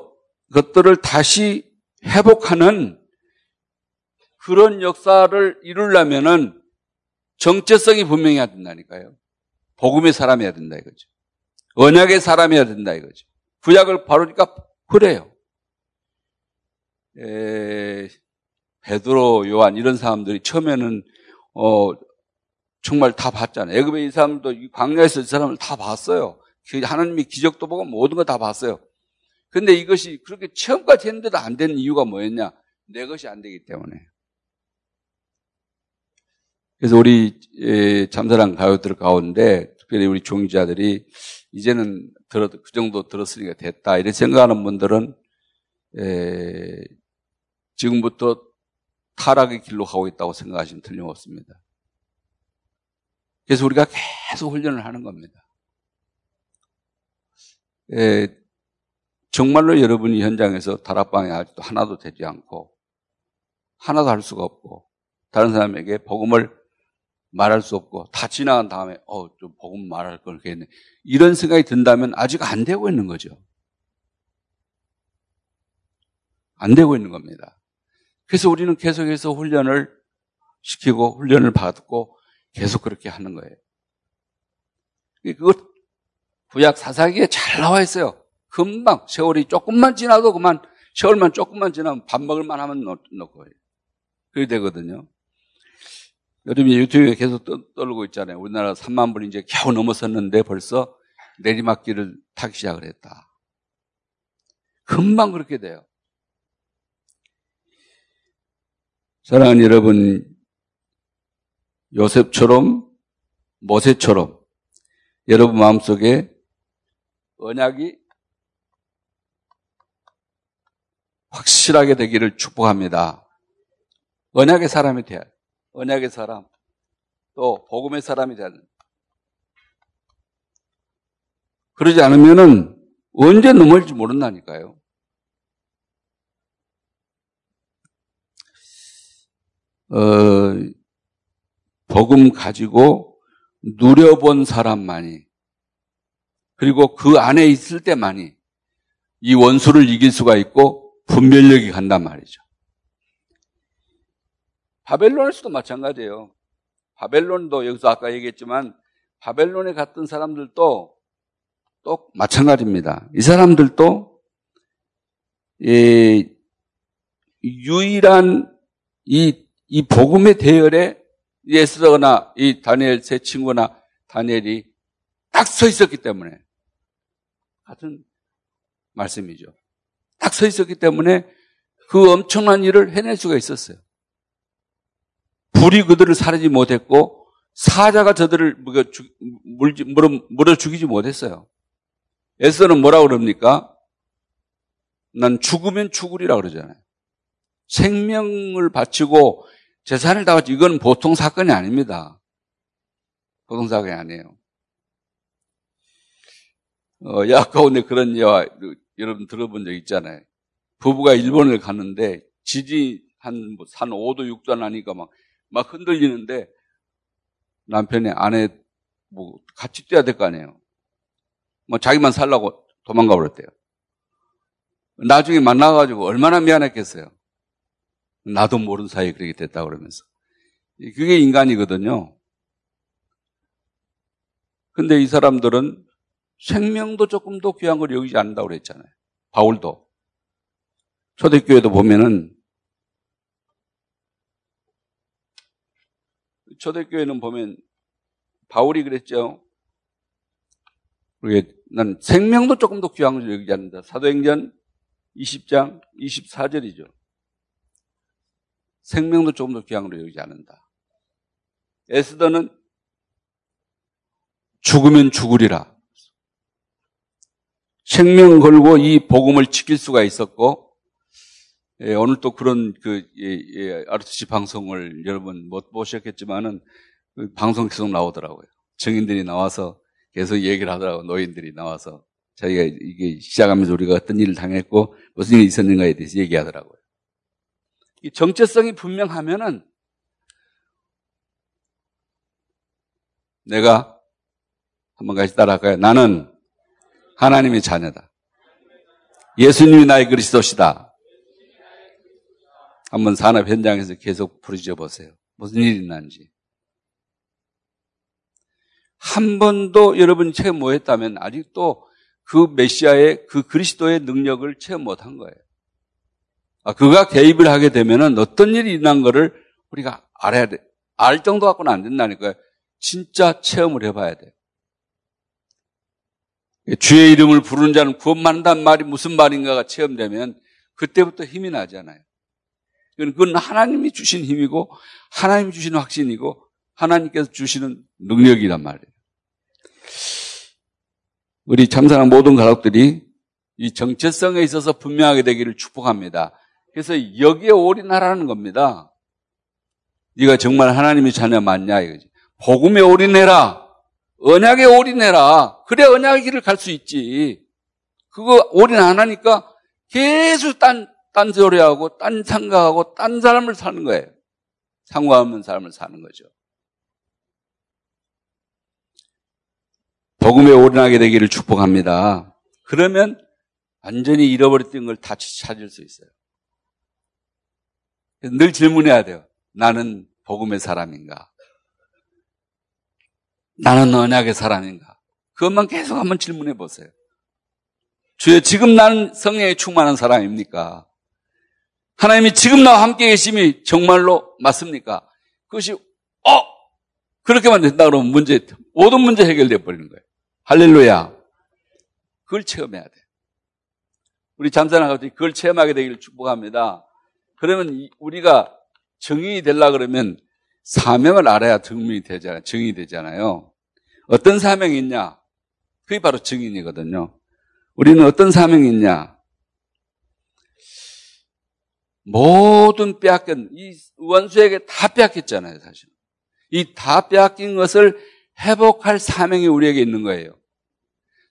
것들을 다시 회복하는 그런 역사를 이루려면은 정체성이 분명해야 된다니까요. 복음의 사람이어야 된다 이거죠. 언약의 사람이어야 된다 이거죠. 구약을 바르니까 그래요. 에, 베드로, 요한 이런 사람들이 처음에는 어, 정말 다 봤잖아요. 애굽의 이 사람도 광야에서 이 사람을 다 봤어요. 그 하나님이 기적도 보고 모든 거 다 봤어요. 근데 이것이 그렇게 체험까지 했는데도 안 되는 이유가 뭐였냐? 내 것이 안 되기 때문에. 그래서 우리 잠사랑 가요들 가운데 특별히 우리 종자들이 이제는 들어 그 정도 들었으니까 됐다 이렇게 생각하는 분들은 에, 지금부터 타락의 길로 가고 있다고 생각하시면 틀림없습니다. 그래서 우리가 계속 훈련을 하는 겁니다. 에, 정말로 여러분이 현장에서 다락방에 아직도 하나도 되지 않고 하나도 할 수가 없고 다른 사람에게 복음을 말할 수 없고 다 지나간 다음에 어좀 복음 말할 걸 그랬네 이런 생각이 든다면 아직 안 되고 있는 거죠. 안 되고 있는 겁니다. 그래서 우리는 계속해서 훈련을 시키고 훈련을 받고 계속 그렇게 하는 거예요. 그것 구약 사사기에 잘 나와 있어요. 금방 세월이 조금만 지나도 그만 세월만 조금만 지나면 밥 먹을만 하면 넣고 그렇게 되거든요. 요즘에 유튜브에 계속 떠오르고 있잖아요. 우리나라 3만 불 이제 겨우 넘어섰는데 벌써 내리막길을 타기 시작을 했다. 금방 그렇게 돼요. 사랑하는 여러분, 요셉처럼, 모세처럼 여러분 마음속에 언약이 확실하게 되기를 축복합니다. 언약의 사람이 돼야 언약의 사람, 또 복음의 사람이 되야 그러지 않으면은 언제 넘어질지 모른다니까요. 어, 복음 가지고 누려본 사람만이 그리고 그 안에 있을 때만이 이 원수를 이길 수가 있고 분별력이 간단 말이죠. 바벨론에서도 마찬가지예요. 바벨론도 여기서 아까 얘기했지만 바벨론에 갔던 사람들도 또 마찬가지입니다. 이 사람들도 이 유일한 이, 이 복음의 대열에 예스더나 이 다니엘 세 친구나 다니엘이 딱 서 있었기 때문에 같은 말씀이죠. 딱 서 있었기 때문에 그 엄청난 일을 해낼 수가 있었어요. 불이 그들을 사르지 못했고 사자가 저들을 물어, 물어 죽이지 못했어요. 에서는 뭐라 그럽니까? 난 죽으면 죽으리라 그러잖아요. 생명을 바치고 재산을 다 바치고 이건 보통 사건이 아닙니다. 보통 사건이 아니에요. 어, 야 가운데 그런 예와 여러분 들어본 적 있잖아요. 부부가 일본을 갔는데 지지 한, 한 5도 6도 나니까 막, 막 흔들리는데 남편의 아내 뭐 같이 뛰어야 될 거 아니에요. 뭐 자기만 살라고 도망가 버렸대요. 나중에 만나가지고 얼마나 미안했겠어요. 나도 모르는 사이에 그렇게 됐다 그러면서. 그게 인간이거든요. 근데 이 사람들은 생명도 조금 더 귀한 걸 여기지 않는다고 그랬잖아요. 바울도. 초대교회도 보면은 초대교회는 보면 바울이 그랬죠. 그게 난 생명도 조금 더 귀한 걸 여기지 않는다. 사도행전 20장 24절이죠. 생명도 조금 더 귀한 걸 여기지 않는다. 에스더는 죽으면 죽으리라. 생명 걸고 이 복음을 지킬 수가 있었고 예, 오늘 또 그런 그 예, 예, RTC 방송을 여러분 못 보셨겠지만은 그 방송 계속 나오더라고요. 증인들이 나와서 계속 얘기를 하더라고 요 노인들이 나와서 자기가 이게 시작하면서 우리가 어떤 일을 당했고 무슨 일이 있었는가에 대해서 얘기하더라고요. 이 정체성이 분명하면은 내가 한번 같이 따라할까요? 나는 하나님의 자녀다. 예수님이 나의 그리스도시다. 한번 산업 현장에서 계속 부르짖어 보세요. 무슨 일이 있는지. 한 번도 여러분이 체험 못했다면 아직도 그 메시아의 그 그리스도의 능력을 체험 못한 거예요. 아, 그가 개입을 하게 되면은 어떤 일이 일어난 거를 우리가 알아야 돼. 알 정도 갖고는 안 된다니까요. 진짜 체험을 해봐야 돼. 주의 이름을 부르는 자는 구원받는다는 말이 무슨 말인가가 체험되면 그때부터 힘이 나잖아요. 그건 하나님이 주신 힘이고 하나님이 주신 확신이고 하나님께서 주시는 능력이란 말이에요. 우리 참사랑 모든 가족들이 이 정체성에 있어서 분명하게 되기를 축복합니다. 그래서 여기에 올인하라는 겁니다. 네가 정말 하나님의 자녀 맞냐 이거지. 복음에 올인해라. 언약에 올인해라. 그래 언약의 길을 갈 수 있지. 그거 올인 안 하니까 계속 딴, 딴 소리하고, 딴 생각하고, 딴 삶을 사는 거예요. 상관없는 삶을 사는 거죠. 복음에 올인하게 되기를 축복합니다. 그러면 완전히 잃어버렸던 걸 다시 찾을 수 있어요. 늘 질문해야 돼요. 나는 복음의 사람인가? 나는 언약의 사람인가? 그것만 계속 한번 질문해 보세요. 주여, 지금 나는 성령에 충만한 사람입니까? 하나님이 지금 나와 함께 계심이 정말로 맞습니까? 그것이, 어! 그렇게만 된다 그러면 문제, 모든 문제 해결돼 버리는 거예요. 할렐루야. 그걸 체험해야 돼. 우리 잠자는 아버지 그걸 체험하게 되기를 축복합니다. 그러면 우리가 정인이 되려 그러면 사명을 알아야 증명이 되잖아요. 증인이 되잖아요. 어떤 사명이 있냐? 그게 바로 증인이거든요. 우리는 어떤 사명이 있냐? 모든 빼앗긴, 이 원수에게 다 빼앗겼잖아요, 사실. 이 다 빼앗긴 것을 회복할 사명이 우리에게 있는 거예요.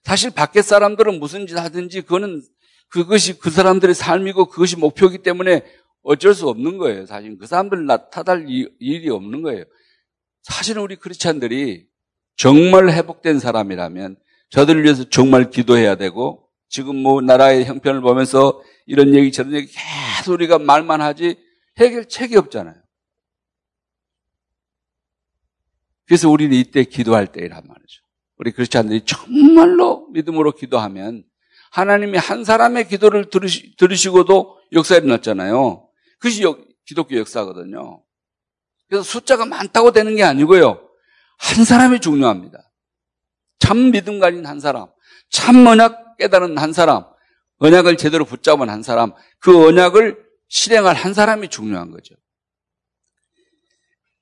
사실 밖에 사람들은 무슨 짓 하든지 그거는 그것이 그 사람들의 삶이고 그것이 목표이기 때문에 어쩔 수 없는 거예요. 사실 그 사람들 나타날 일이 없는 거예요. 사실은 우리 크리스찬들이 정말 회복된 사람이라면 저들을 위해서 정말 기도해야 되고 지금 뭐 나라의 형편을 보면서 이런 얘기 저런 얘기 계속 우리가 말만 하지 해결책이 없잖아요. 그래서 우리는 이때 기도할 때이란 말이죠. 우리 크리스찬들이 정말로 믿음으로 기도하면 하나님이 한 사람의 기도를 들으시, 들으시고도 역사에 일어났잖아요. 그것이 기독교 역사거든요. 그래서 숫자가 많다고 되는 게 아니고요. 한 사람이 중요합니다. 참 믿음 가진 한 사람, 참 언약 깨달은 한 사람, 언약을 제대로 붙잡은 한 사람, 그 언약을 실행할 한 사람이 중요한 거죠.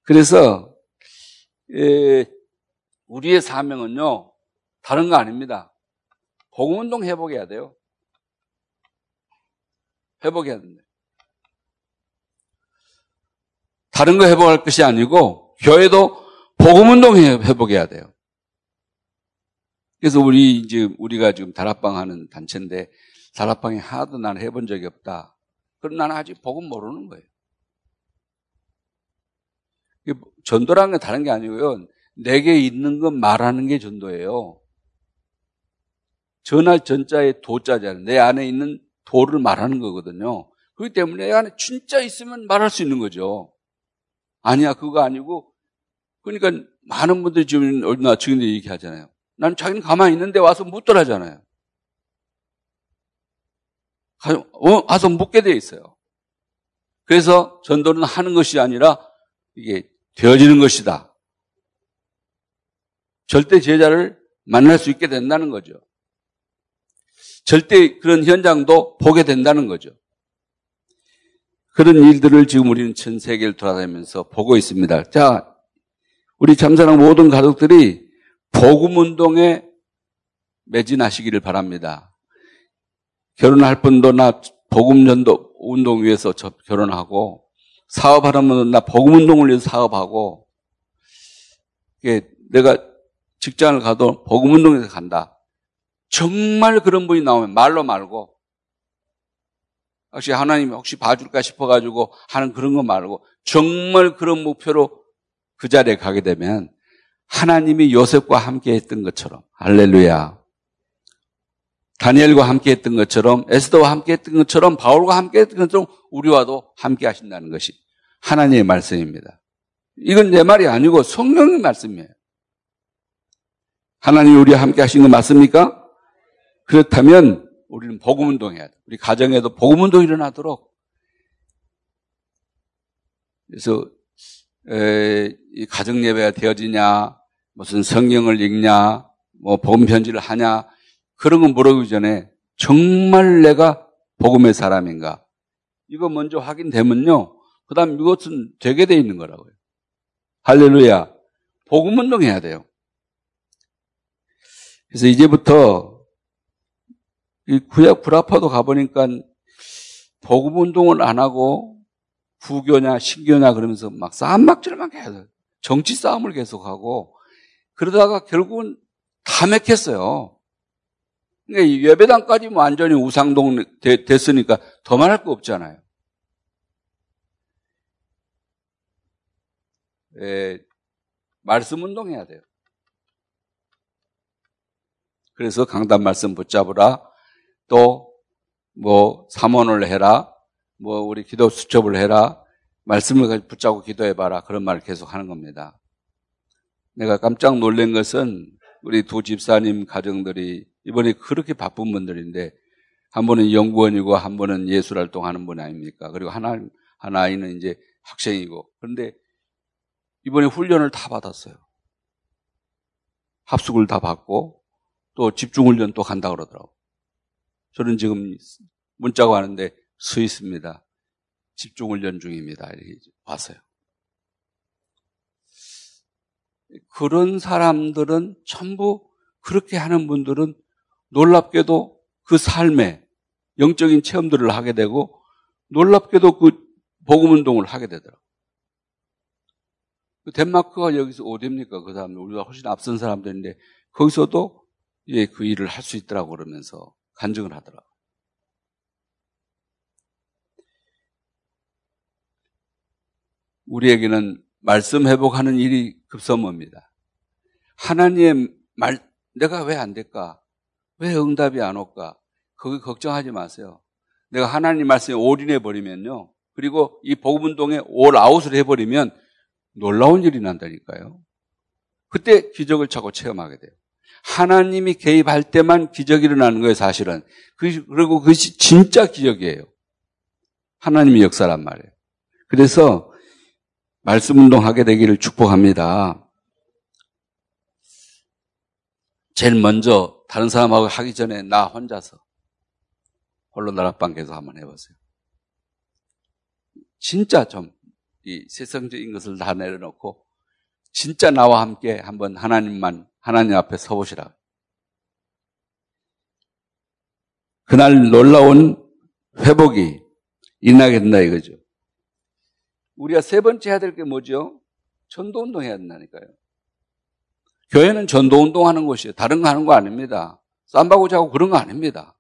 그래서 에, 우리의 사명은요 다른 거 아닙니다. 복음운동 회복해야 돼요. 회복해야 된다. 다른 거 회복할 것이 아니고 교회도 복음 운동 회복해야 돼요. 그래서 우리 이제 우리가 지금 다락방 하는 단체인데 다락방에 하나도 나는 해본 적이 없다. 그럼 나는 아직 복음 모르는 거예요. 전도라는 게 다른 게 아니고요. 내게 있는 건 말하는 게 전도예요. 전할 전자의 도자잖아요. 내 안에 있는 도를 말하는 거거든요. 그렇기 때문에 내 안에 진짜 있으면 말할 수 있는 거죠. 아니야, 그거 아니고. 그러니까 많은 분들이 지금 얼마나 증인들이 얘기하잖아요. 나는 자기는 가만히 있는데 와서 묻더라잖아요. 어, 와서 묻게 돼 있어요. 그래서 전도는 하는 것이 아니라 이게 되어지는 것이다. 절대 제자를 만날 수 있게 된다는 거죠. 절대 그런 현장도 보게 된다는 거죠. 그런 일들을 지금 우리는 전 세계를 돌아다니면서 보고 있습니다. 자, 우리 잠사랑 모든 가족들이 복음 운동에 매진하시기를 바랍니다. 결혼할 분도 나 복음 전도 운동 위해서 결혼하고 사업하려면 나 복음 운동을 위해서 사업하고 내가 직장을 가도 복음 운동에서 간다. 정말 그런 분이 나오면 말로 말고 혹시 하나님 혹시 봐줄까 싶어가지고 하는 그런 거 말고 정말 그런 목표로 그 자리에 가게 되면 하나님이 요셉과 함께 했던 것처럼 할렐루야 다니엘과 함께 했던 것처럼 에스더와 함께 했던 것처럼 바울과 함께 했던 것처럼 우리와도 함께 하신다는 것이 하나님의 말씀입니다. 이건 내 말이 아니고 성령의 말씀이에요. 하나님 우리와 함께 하신 거 맞습니까? 그렇다면 우리는 복음 운동해야 돼. 우리 가정에도 복음 운동 일어나도록. 그래서 에, 이 가정 예배가 되어지냐, 무슨 성경을 읽냐, 뭐 복음 편지를 하냐 그런 건 물어보기 전에 정말 내가 복음의 사람인가 이거 먼저 확인되면요. 그 다음 이것은 되게 돼 있는 거라고요. 할렐루야. 복음 운동해야 돼요. 그래서 이제부터 이 구약 불합화도 가보니까 복음 운동을 안 하고 부교냐 신교냐 그러면서 막 싸움막질만 계속 정치 싸움을 계속하고 그러다가 결국은 다 맥혔어요. 그러니까 예배당까지 뭐 완전히 우상동 됐으니까 더 말할 거 없잖아요. 에, 말씀 운동해야 돼요. 그래서 강단 말씀 붙잡으라. 또, 뭐, 삼원을 해라. 뭐, 우리 기도 수첩을 해라. 말씀을 붙잡고 기도해봐라. 그런 말을 계속 하는 겁니다. 내가 깜짝 놀란 것은 우리 두 집사님 가정들이 이번에 그렇게 바쁜 분들인데 한 분은 연구원이고 한 분은 예술 활동하는 분 아닙니까? 그리고 하나 한 아이는 이제 학생이고 그런데 이번에 훈련을 다 받았어요. 합숙을 다 받고 또 집중훈련 또 간다 그러더라고. 저는 지금 문자가 왔는데 서 있습니다. 집중훈련 중입니다. 이렇게 왔어요. 그런 사람들은 전부 그렇게 하는 분들은 놀랍게도 그 삶에 영적인 체험들을 하게 되고 놀랍게도 그 복음 운동을 하게 되더라고요. 그 덴마크가 여기서 어디입니까? 그 사람들 우리가 훨씬 앞선 사람들인데 거기서도 예, 그 일을 할 수 있더라고 그러면서 간증을 하더라고요. 우리에게는 말씀 회복하는 일이 급선무입니다. 하나님의 말, 내가 왜 안 될까? 왜 응답이 안 올까? 거기 걱정하지 마세요. 내가 하나님 말씀에 올인해 버리면요. 그리고 이 복음 운동에 올 아웃을 해버리면 놀라운 일이 난다니까요. 그때 기적을 자꾸 체험하게 돼요. 하나님이 개입할 때만 기적이 일어나는 거예요, 사실은. 그, 그리고 그것이 진짜 기적이에요. 하나님의 역사란 말이에요. 그래서 말씀 운동하게 되기를 축복합니다. 제일 먼저 다른 사람하고 하기 전에 나 혼자서 홀로 나락방 계속 한번 해보세요. 진짜 좀 이 세상적인 것을 다 내려놓고 진짜 나와 함께 한번 하나님만 하나님 앞에 서보시라. 그날 놀라운 회복이 일어나게 된다 이거죠. 우리가 세 번째 해야 될 게 뭐죠? 전도 운동 해야 된다니까요. 교회는 전도 운동 하는 곳이에요. 다른 거 하는 거 아닙니다. 쌈바고 자고 그런 거 아닙니다.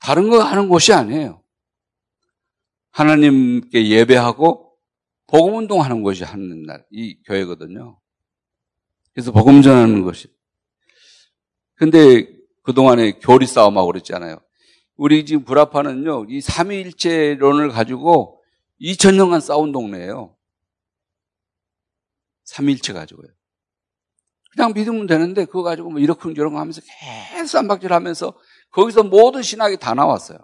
다른 거 하는 곳이 아니에요. 하나님께 예배하고 복음 운동 하는 곳이 하는 날, 이 교회거든요. 그래서 복음 전하는 것이. 근데 그동안에 교리 싸움하고 그랬잖아요. 우리 지금 불합화는요, 이 삼위일체론을 가지고 2000년간 싸운 동네예요. 삼위일체 가지고요. 그냥 믿으면 되는데 그거 가지고 뭐 이렇게 저런 하면서 계속 쌈박질 하면서 거기서 모든 신학이 다 나왔어요.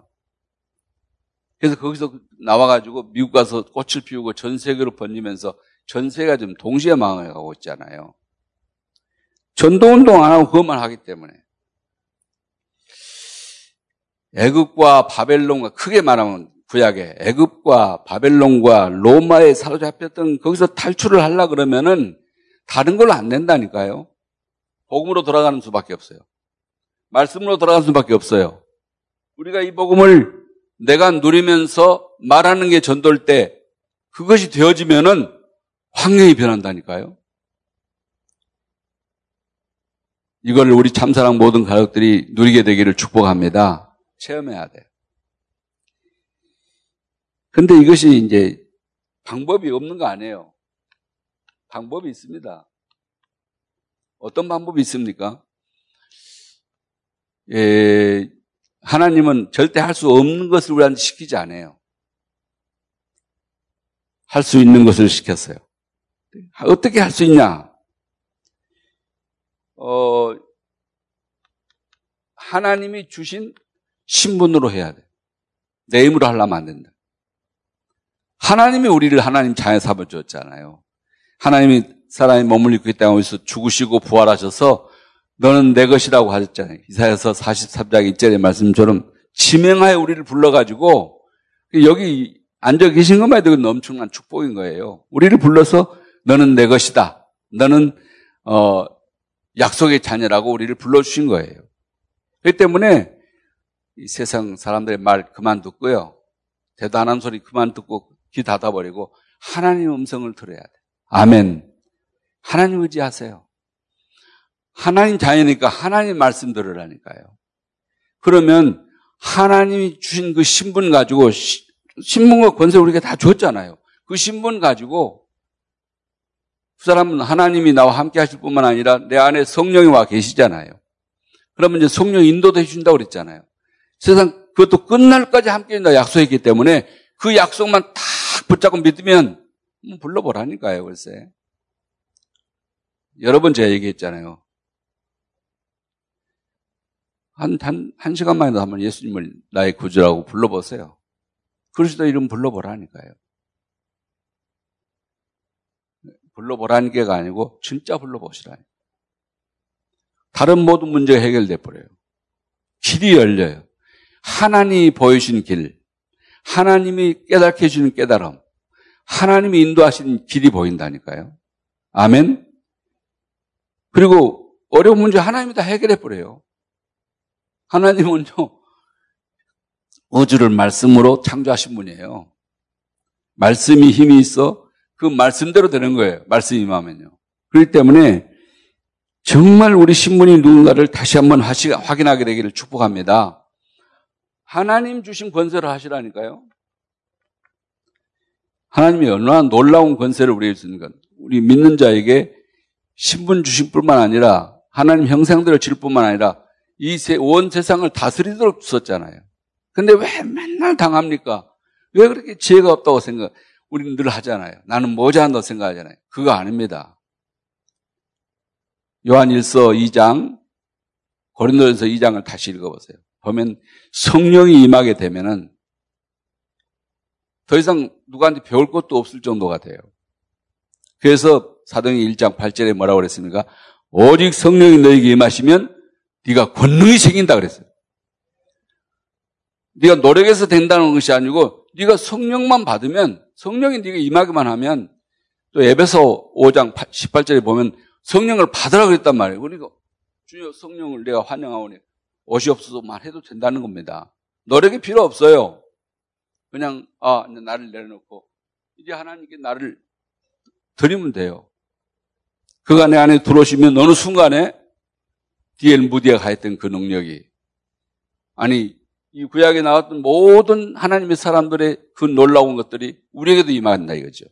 그래서 거기서 나와가지고 미국 가서 꽃을 피우고 전 세계로 번지면서 전 세계가 지금 동시에 망해가고 있잖아요. 전도운동 안 하고 그것만 하기 때문에. 애굽과 바벨론과 크게 말하면 구약에 애굽과 바벨론과 로마에 사로잡혔던 거기서 탈출을 하려 그러면은 다른 걸로 안 된다니까요. 복음으로 돌아가는 수밖에 없어요. 말씀으로 돌아가는 수밖에 없어요. 우리가 이 복음을 내가 누리면서 말하는 게 전도일 때 그것이 되어지면은 환경이 변한다니까요. 이걸 우리 참사랑 모든 가족들이 누리게 되기를 축복합니다. 체험해야 돼요. 근데 이것이 이제 방법이 없는 거 아니에요. 방법이 있습니다. 어떤 방법이 있습니까? 예, 하나님은 절대 할 수 없는 것을 우리한테 시키지 않아요. 할 수 있는 것을 시켰어요. 어떻게 할 수 있냐? 어, 하나님이 주신 신분으로 해야 돼. 내 힘으로 하려면 안 된다. 하나님이 우리를 하나님 자연 사을 줬잖아요. 하나님이 사람이 머물리 그 땅에서 죽으시고 부활하셔서 너는 내 것이라고 하셨잖아요. 이사야서 43장 1절의 말씀처럼 지명하여 우리를 불러가지고 여기 앉아 계신 것만 해도 엄청난 축복인 거예요. 우리를 불러서 너는 내 것이다. 너는 어, 약속의 자녀라고 우리를 불러주신 거예요. 그렇기 때문에 이 세상 사람들의 말 그만 듣고요. 대단한 소리 그만 듣고 귀 닫아버리고 하나님 음성을 들어야 돼. 아멘. 하나님 의지하세요. 하나님 자녀니까 하나님 말씀 들으라니까요. 그러면 하나님이 주신 그 신분 가지고 신분과 권세 우리가 다 줬잖아요. 그 신분 가지고 그 사람은 하나님이 나와 함께 하실 뿐만 아니라 내 안에 성령이 와 계시잖아요. 그러면 이제 성령 인도도 해준다고 그랬잖아요. 세상 그것도 끝날까지 함께 한다 약속했기 때문에 그 약속만 딱 붙잡고 믿으면 불러보라니까요, 글쎄. 여러 번 제가 얘기했잖아요. 한, 한, 한 시간만에도 한번 예수님을 나의 구주라고 불러보세요. 그리스도 이름 불러보라니까요. 불러보라는 게가 아니고 진짜 불러보시라니. 다른 모든 문제가 해결돼 버려요. 길이 열려요. 하나님이 보여주신 길, 하나님이 깨닫게 해주는 깨달음, 하나님이 인도하신 길이 보인다니까요. 아멘? 그리고 어려운 문제 하나님이 다 해결해 버려요. 하나님은요, 우주를 말씀으로 창조하신 분이에요. 말씀이 힘이 있어 그 말씀대로 되는 거예요. 말씀이 임하면요. 그렇기 때문에 정말 우리 신분이 누군가를 다시 한번 확인하게 되기를 축복합니다. 하나님 주신 권세를 하시라니까요. 하나님이 얼마나 놀라운 권세를 우리에게 주는 것. 우리 믿는 자에게 신분 주신 뿐만 아니라 하나님 형상들을 질 뿐만 아니라 이 온 세상을 다스리도록 주셨잖아요. 근데 왜 맨날 당합니까? 왜 그렇게 지혜가 없다고 생각, 우리는 늘 하잖아요. 나는 모자란다고 생각하잖아요. 그거 아닙니다. 요한 1서 2장, 고린도전서 2장을 다시 읽어보세요. 보면 성령이 임하게 되면은 더 이상 누구한테 배울 것도 없을 정도가 돼요. 그래서 사도행 1장 8절에 뭐라고 그랬습니까? 오직 성령이 너에게 임하시면 네가 권능이 생긴다 그랬어요. 네가 노력해서 된다는 것이 아니고 네가 성령만 받으면 성령이 네가 임하기만 하면 또 에베소 5장 18절에 보면 성령을 받으라 그랬단 말이에요. 그러니까 주여 성령을 내가 환영하오니 옷이 없어서만 해도 된다는 겁니다. 노력이 필요 없어요. 그냥 아 나를 내려놓고 이제 하나님께 나를 드리면 돼요. 그가 내 안에 들어오시면 어느 순간에 디엘 무디가 가했던 그 능력이 아니 이 구약에 나왔던 모든 하나님의 사람들의 그 놀라운 것들이 우리에게도 임한다 이거죠.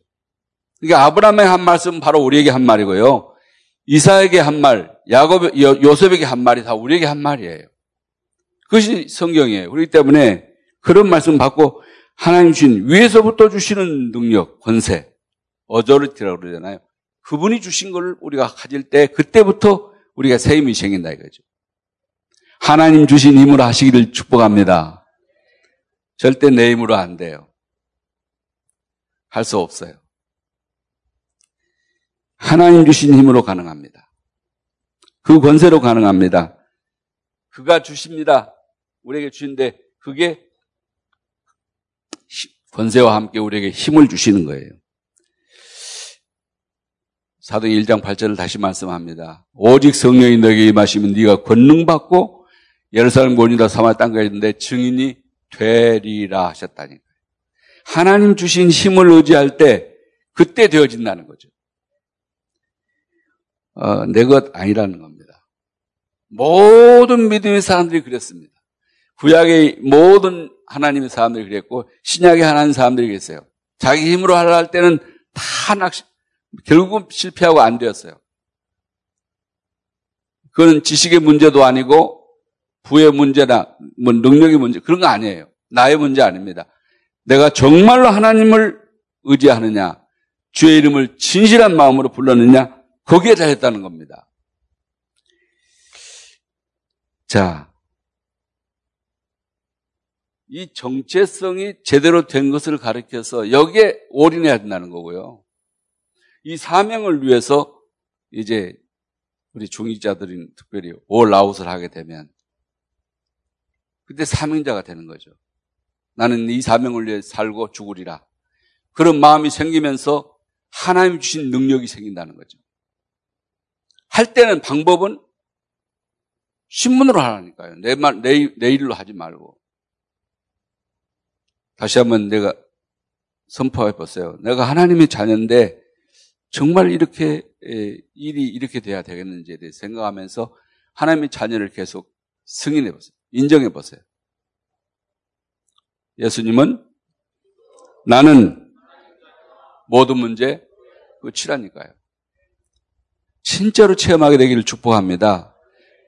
그러니까 아브라함의 한 말씀은 바로 우리에게 한 말이고요. 이사에게 한 말, 야곱, 요셉에게 한 말이 다 우리에게 한 말이에요. 그것이 성경이에요. 그렇기 때문에 그런 말씀 받고 하나님 주신 위에서부터 주시는 능력, 권세, 어저리티라고 그러잖아요. 그분이 주신 걸 우리가 가질 때 그때부터 우리가 새 힘이 생긴다 이거죠. 하나님 주신 힘으로 하시기를 축복합니다. 절대 내 힘으로 안 돼요. 할 수 없어요. 하나님 주신 힘으로 가능합니다. 그 권세로 가능합니다. 그가 주십니다. 우리에게 주신데 그게 권세와 함께 우리에게 힘을 주시는 거예요. 사도 1장 8절을 다시 말씀합니다. 오직 성령이 너에게 임하시면 네가 권능 받고 예루살렘 본이다 사마리 땅까지 있는데 증인이 되리라 하셨다니까요. 하나님 주신 힘을 의지할 때 그때 되어진다는 거죠. 어, 내 것 아니라는 겁니다. 모든 믿음의 사람들이 그랬습니다. 구약의 모든 하나님의 사람들이 그랬고 신약의 하나님 사람들이 그랬어요. 자기 힘으로 하려 할 때는 다 낚시, 결국 실패하고 안 되었어요. 그건 지식의 문제도 아니고 부의 문제나 뭐 능력의 문제 그런 거 아니에요. 나의 문제 아닙니다. 내가 정말로 하나님을 의지하느냐, 주의 이름을 진실한 마음으로 불렀느냐, 거기에 달했다는 겁니다. 자, 이 정체성이 제대로 된 것을 가리켜서 여기에 올인해야 된다는 거고요. 이 사명을 위해서 이제 우리 중위자들이 특별히 올아웃을 하게 되면 그때 사명자가 되는 거죠. 나는 이 사명을 위해 살고 죽으리라. 그런 마음이 생기면서 하나님 주신 능력이 생긴다는 거죠. 할 때는 방법은 신문으로 하라니까요. 내 말, 내, 내 일로 하지 말고. 다시 한번 내가 선포해 보세요. 내가 하나님의 자녀인데 정말 이렇게 일이 이렇게 돼야 되겠는지에 대해 생각하면서 하나님의 자녀를 계속 승인해 보세요. 인정해 보세요. 예수님은 나는 모든 문제 끝이라니까요. 진짜로 체험하게 되기를 축복합니다.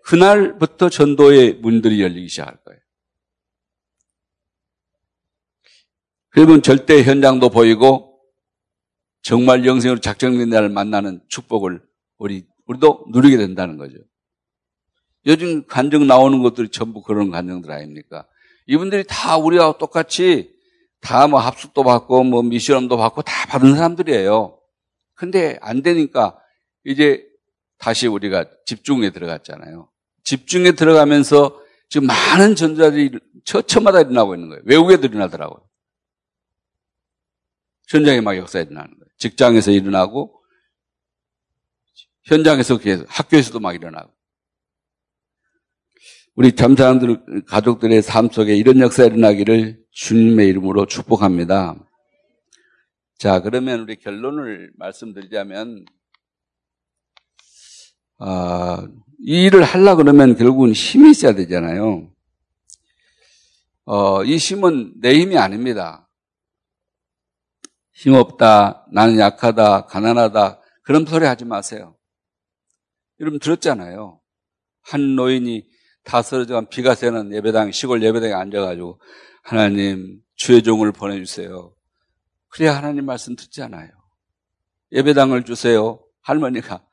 그날부터 전도의 문들이 열리기 시작할 거예요. 그러면 절대 현장도 보이고 정말 영생으로 작정된 날을 만나는 축복을 우리, 우리도 누리게 된다는 거죠. 요즘 간증 나오는 것들이 전부 그런 간증들 아닙니까? 이분들이 다 우리와 똑같이 다 뭐 합숙도 받고 뭐 미션도 받고 다 받은 사람들이에요. 근데 안 되니까 이제 다시 우리가 집중에 들어갔잖아요. 집중에 들어가면서 지금 많은 전자들이 처처마다 일어나고 있는 거예요. 외국에도 일어나더라고요. 현장에 막 역사 일어나는 거예요. 직장에서 일어나고 현장에서 학교에서도 막 일어나고 우리 참사람들 가족들의 삶 속에 이런 역사 일어나기를 주님의 이름으로 축복합니다. 자 그러면 우리 결론을 말씀드리자면 아, 이 일을 하려 그러면 결국은 힘이 있어야 되잖아요. 어, 이 힘은 내 힘이 아닙니다. 힘없다, 나는 약하다, 가난하다, 그런 소리 하지 마세요. 여러분 들었잖아요. 한 노인이 다 쓰러져간 비가 새는 예배당, 시골 예배당에 앉아가지고 하나님 주의 종을 보내주세요. 그래야 하나님 말씀 듣잖아요. 예배당을 주세요. 할머니가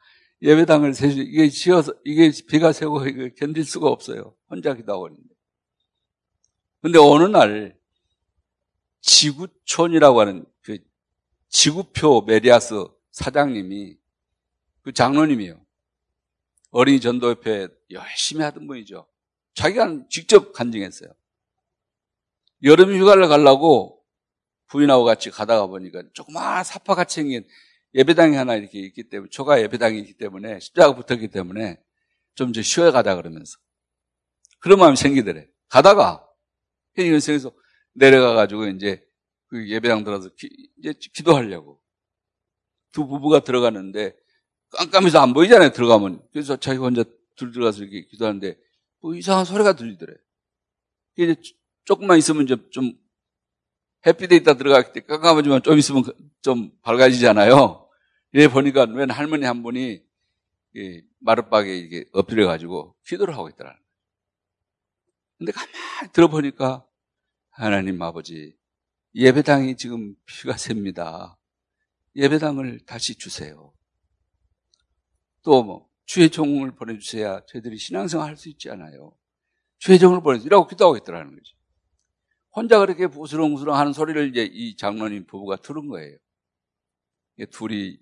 예배당을 세주 이게 지어서 이게 비가 새고 이거 견딜 수가 없어요. 혼자 기도하고 있는데. 근데 어느 날 지구촌이라고 하는 그 지구표 메리아스 사장님이 그 장로님이요. 어린이 전도협회 열심히 하던 분이죠. 자기가 직접 간증했어요. 여름 휴가를 가려고 부인하고 같이 가다가 보니까 조그마한 사파같이 생긴 예배당이 하나 이렇게 있기 때문에, 초가 예배당이 있기 때문에, 십자가 붙었기 때문에 좀 이제 쉬어 가다 그러면서. 그런 마음이 생기더래. 가다가, 현인생에서 내려가가지고 이제 그 예배당 들어서 기, 이제 기도하려고. 두 부부가 들어가는데 깜깜해서 안 보이잖아요, 들어가면. 그래서 자기 혼자 둘 들어가서 이렇게 기도하는데 뭐 이상한 소리가 들리더래. 이제 조금만 있으면 좀, 좀 햇빛에 있다 들어갈 때 깜깜하지만 좀 있으면 그좀 밝아지잖아요. 이래 보니까 웬 할머니 한 분이 마룻박에 이게 엎드려 가지고 기도를 하고 있더라. 근데 가만히 들어보니까 하나님 아버지 예배당이 지금 피가 셉니다. 예배당을 다시 주세요. 또 뭐, 주의 종을 보내주셔야 저희들이 신앙생활 할 수 있지 않아요. 주의 종을 보내주라고 기도하고 있더라는 거죠. 혼자 그렇게 부스렁부스렁 하는 소리를 이제 이 장로님 부부가 들은 거예요. 둘이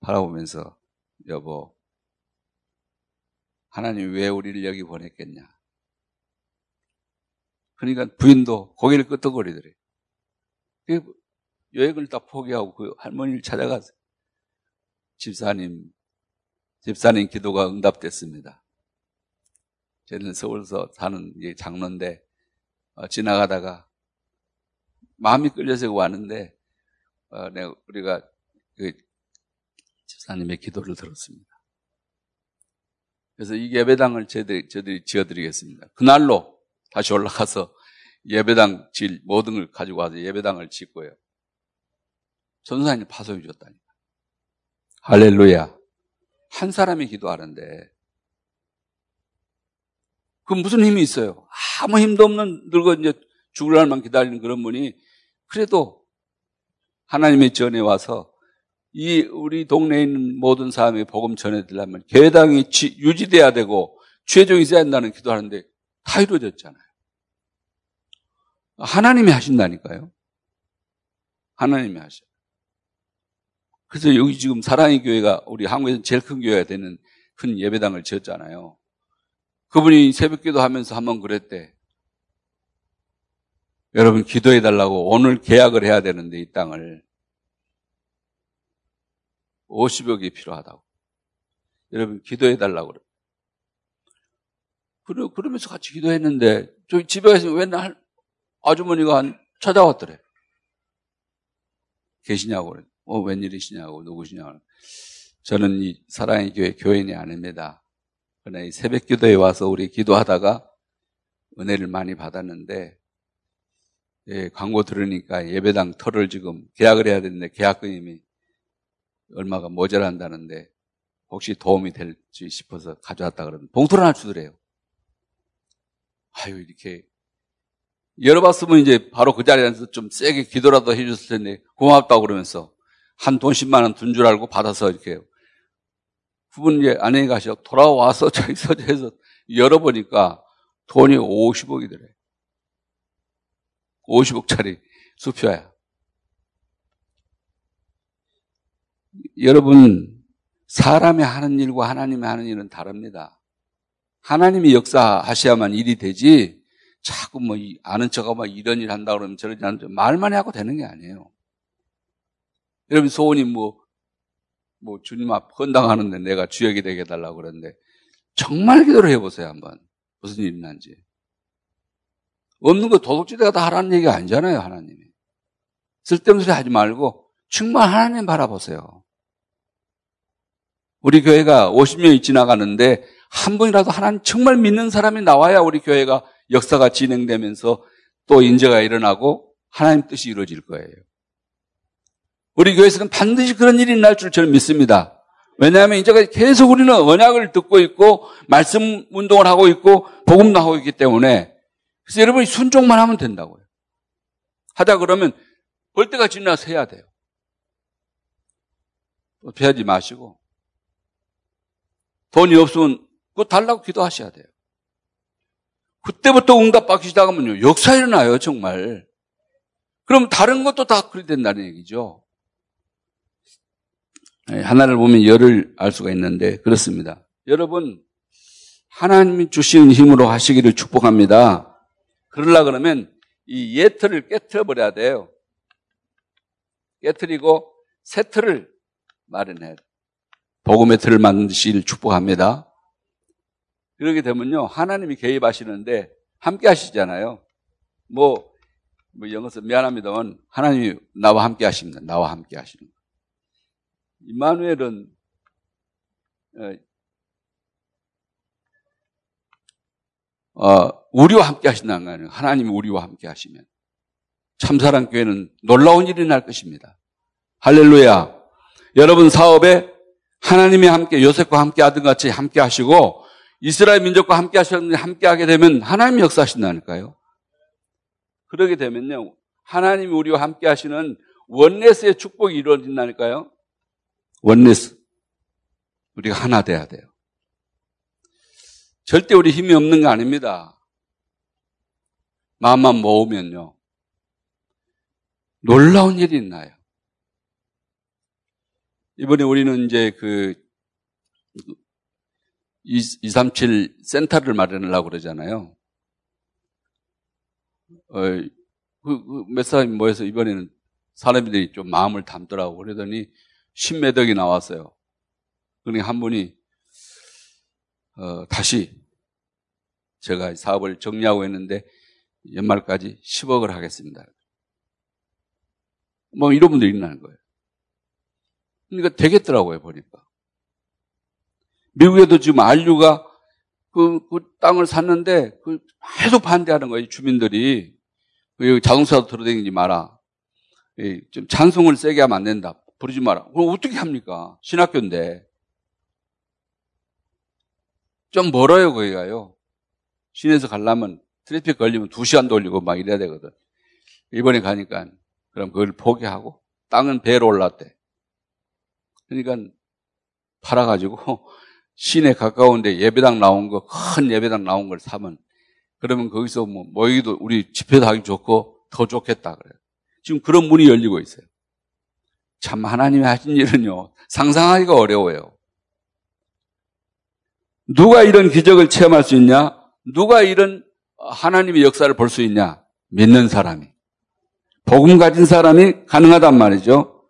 바라보면서, 여보, 하나님 왜 우리를 여기 보냈겠냐? 그러니까 부인도 고개를 끄덕거리더래. 여행을 다 포기하고 그 할머니를 찾아가서 집사님, 집사님 기도가 응답됐습니다. 저는 서울서 사는 장로인데 어, 지나가다가 마음이 끌려서 왔는데 어, 내가 우리가 그 집사님의 기도를 들었습니다. 그래서 이 예배당을 저희들이, 저희들이 지어드리겠습니다. 그날로 다시 올라가서 예배당 질 모든 걸 가지고 와서 예배당을 짓고요. 전사님 파송해 줬다니까. 할렐루야. 한 사람이 기도하는데 그 무슨 힘이 있어요? 아무 힘도 없는 늙어 이제 죽을 날만 기다리는 그런 분이 그래도 하나님의 전에 와서 이 우리 동네에 있는 모든 사람이 복음 전해드리려면 교회당이 유지돼야 되고 최종이 있어야 한다는 기도하는데 다 이루어졌잖아요. 하나님이 하신다니까요. 하나님이 하셔. 그래서 여기 지금 사랑의 교회가 우리 한국에서 제일 큰 교회가 되는 큰 예배당을 지었잖아요. 그분이 새벽 기도 하면서 한 번 그랬대. 여러분 기도해 달라고 오늘 계약을 해야 되는데 이 땅을 50억이 필요하다고. 여러분 기도해 달라고 그래. 그러면서 같이 기도했는데 저기 집에 가서 맨날 아주머니가 한 찾아왔더래. 계시냐고 그래. 어, 웬일이시냐고, 누구시냐고. 저는 이 사랑의 교회 교인이 아닙니다. 그러나 이 새벽 기도에 와서 우리 기도하다가 은혜를 많이 받았는데, 예, 광고 들으니까 예배당 터를 지금 계약을 해야 되는데 계약금이 얼마가 모자란다는데 혹시 도움이 될지 싶어서 가져왔다 그러면 봉투를 하나 주더래요. 아유, 이렇게 열어봤으면 이제 바로 그 자리에 앉아서 좀 세게 기도라도 해줬을 텐데 고맙다고 그러면서 한 돈 10만 원 둔 줄 알고 받아서 이렇게 이제 안녕히 가셔 돌아와서 저희 서재에서 열어보니까 돈이 50억이더래. 50억짜리 수표야. 여러분, 사람이 하는 일과 하나님이 하는 일은 다릅니다. 하나님이 역사하셔야만 일이 되지, 자꾸 뭐 아는 척하고 막 이런 일 한다 그러면 저런 일 한다 말만 하고 되는 게 아니에요. 여러분 소원이 뭐, 뭐 주님 앞 헌당하는데 내가 주역이 되게 해달라고 그러는데 정말 기도를 해보세요 한번. 무슨 일이 난지. 없는 거 도둑질대가 다 하라는 얘기가 아니잖아요 하나님이. 쓸데없는 소리 하지 말고 정말 하나님 바라보세요. 우리 교회가 50년이 지나가는데 한 분이라도 하나님 정말 믿는 사람이 나와야 우리 교회가 역사가 진행되면서 또 인재가 일어나고 하나님 뜻이 이루어질 거예요. 우리 교회에서는 반드시 그런 일이 날 줄 저는 믿습니다. 왜냐하면 이제가 계속 우리는 언약을 듣고 있고 말씀 운동을 하고 있고 복음도 하고 있기 때문에 그래서 여러분이 순종만 하면 된다고요. 하다 그러면 볼 때가 지나서 해야 돼요. 피하지 마시고 돈이 없으면 그거 달라고 기도하셔야 돼요. 그때부터 응답받기 시작하면요. 역사 일어나요, 정말. 그럼 다른 것도 다 그리 된다는 얘기죠. 네, 하나를 보면 열을 알 수가 있는데 그렇습니다. 여러분 하나님이 주신 힘으로 하시기를 축복합니다. 그러려 그러면 이 예틀을 깨뜨려 버려야 돼요. 깨뜨리고 새 틀을 마련해야 돼요. 복음의 틀을 만드시기를 축복합니다. 그러게 되면요, 하나님이 개입하시는데 함께 하시잖아요. 뭐, 뭐 영어서 미안합니다만 하나님이 나와 함께 하십니다. 나와 함께 하시는 이마누엘은 어, 어, 우리와 함께 하신다는 거 아니에요. 하나님이 우리와 함께 하시면. 참사랑 교회는 놀라운 일이 날 것입니다. 할렐루야. 여러분 사업에 하나님이 함께 요셉과 함께 하던 같이 함께 하시고 이스라엘 민족과 함께 하셨는데 함께 하게 되면 하나님 역사하신다니까요. 그러게 되면요. 하나님이 우리와 함께 하시는 원네스의 축복이 이루어진다니까요. 원네스. 우리가 하나 돼야 돼요. 절대 우리 힘이 없는 거 아닙니다. 마음만 모으면요. 놀라운 일이 있나요? 이번에 우리는 이제 그 237 센터를 마련하려고 그러잖아요. 어, 그, 그몇 사람이 모여서 이번에는 사람들이 좀 마음을 담더라고 그러더니 신매덕이 나왔어요. 그러니 한 분이 어, 다시 제가 사업을 정리하고 있는데 연말까지 10억을 하겠습니다. 뭐 이런 분들이 있는 거예요. 그러니까 되겠더라고요, 보니까. 미국에도 지금 안류가 그, 그 땅을 샀는데 그 계속 반대하는 거예요. 주민들이. 그 자동차도 들어다니지 마라. 좀 찬송을 세게 하면 안 된다. 부르지 마라. 그럼 어떻게 합니까? 신학교인데. 좀 멀어요, 거기가요. 시내에서 가려면 트래픽 걸리면 두 시간 돌리고 막 이래야 되거든. 이번에 가니까 그럼 그걸 포기하고 땅은 배로 올랐대. 그러니까 팔아가지고 시내 가까운데 예배당 나온 거, 큰 예배당 나온 걸 사면 그러면 거기서 뭐 모이기도 우리 집회도 하기 좋고 더 좋겠다 그래요. 지금 그런 문이 열리고 있어요. 참 하나님이 하신 일은요 상상하기가 어려워요. 누가 이런 기적을 체험할 수 있냐? 누가 이런 하나님의 역사를 볼 수 있냐? 믿는 사람이. 복음 가진 사람이 가능하단 말이죠.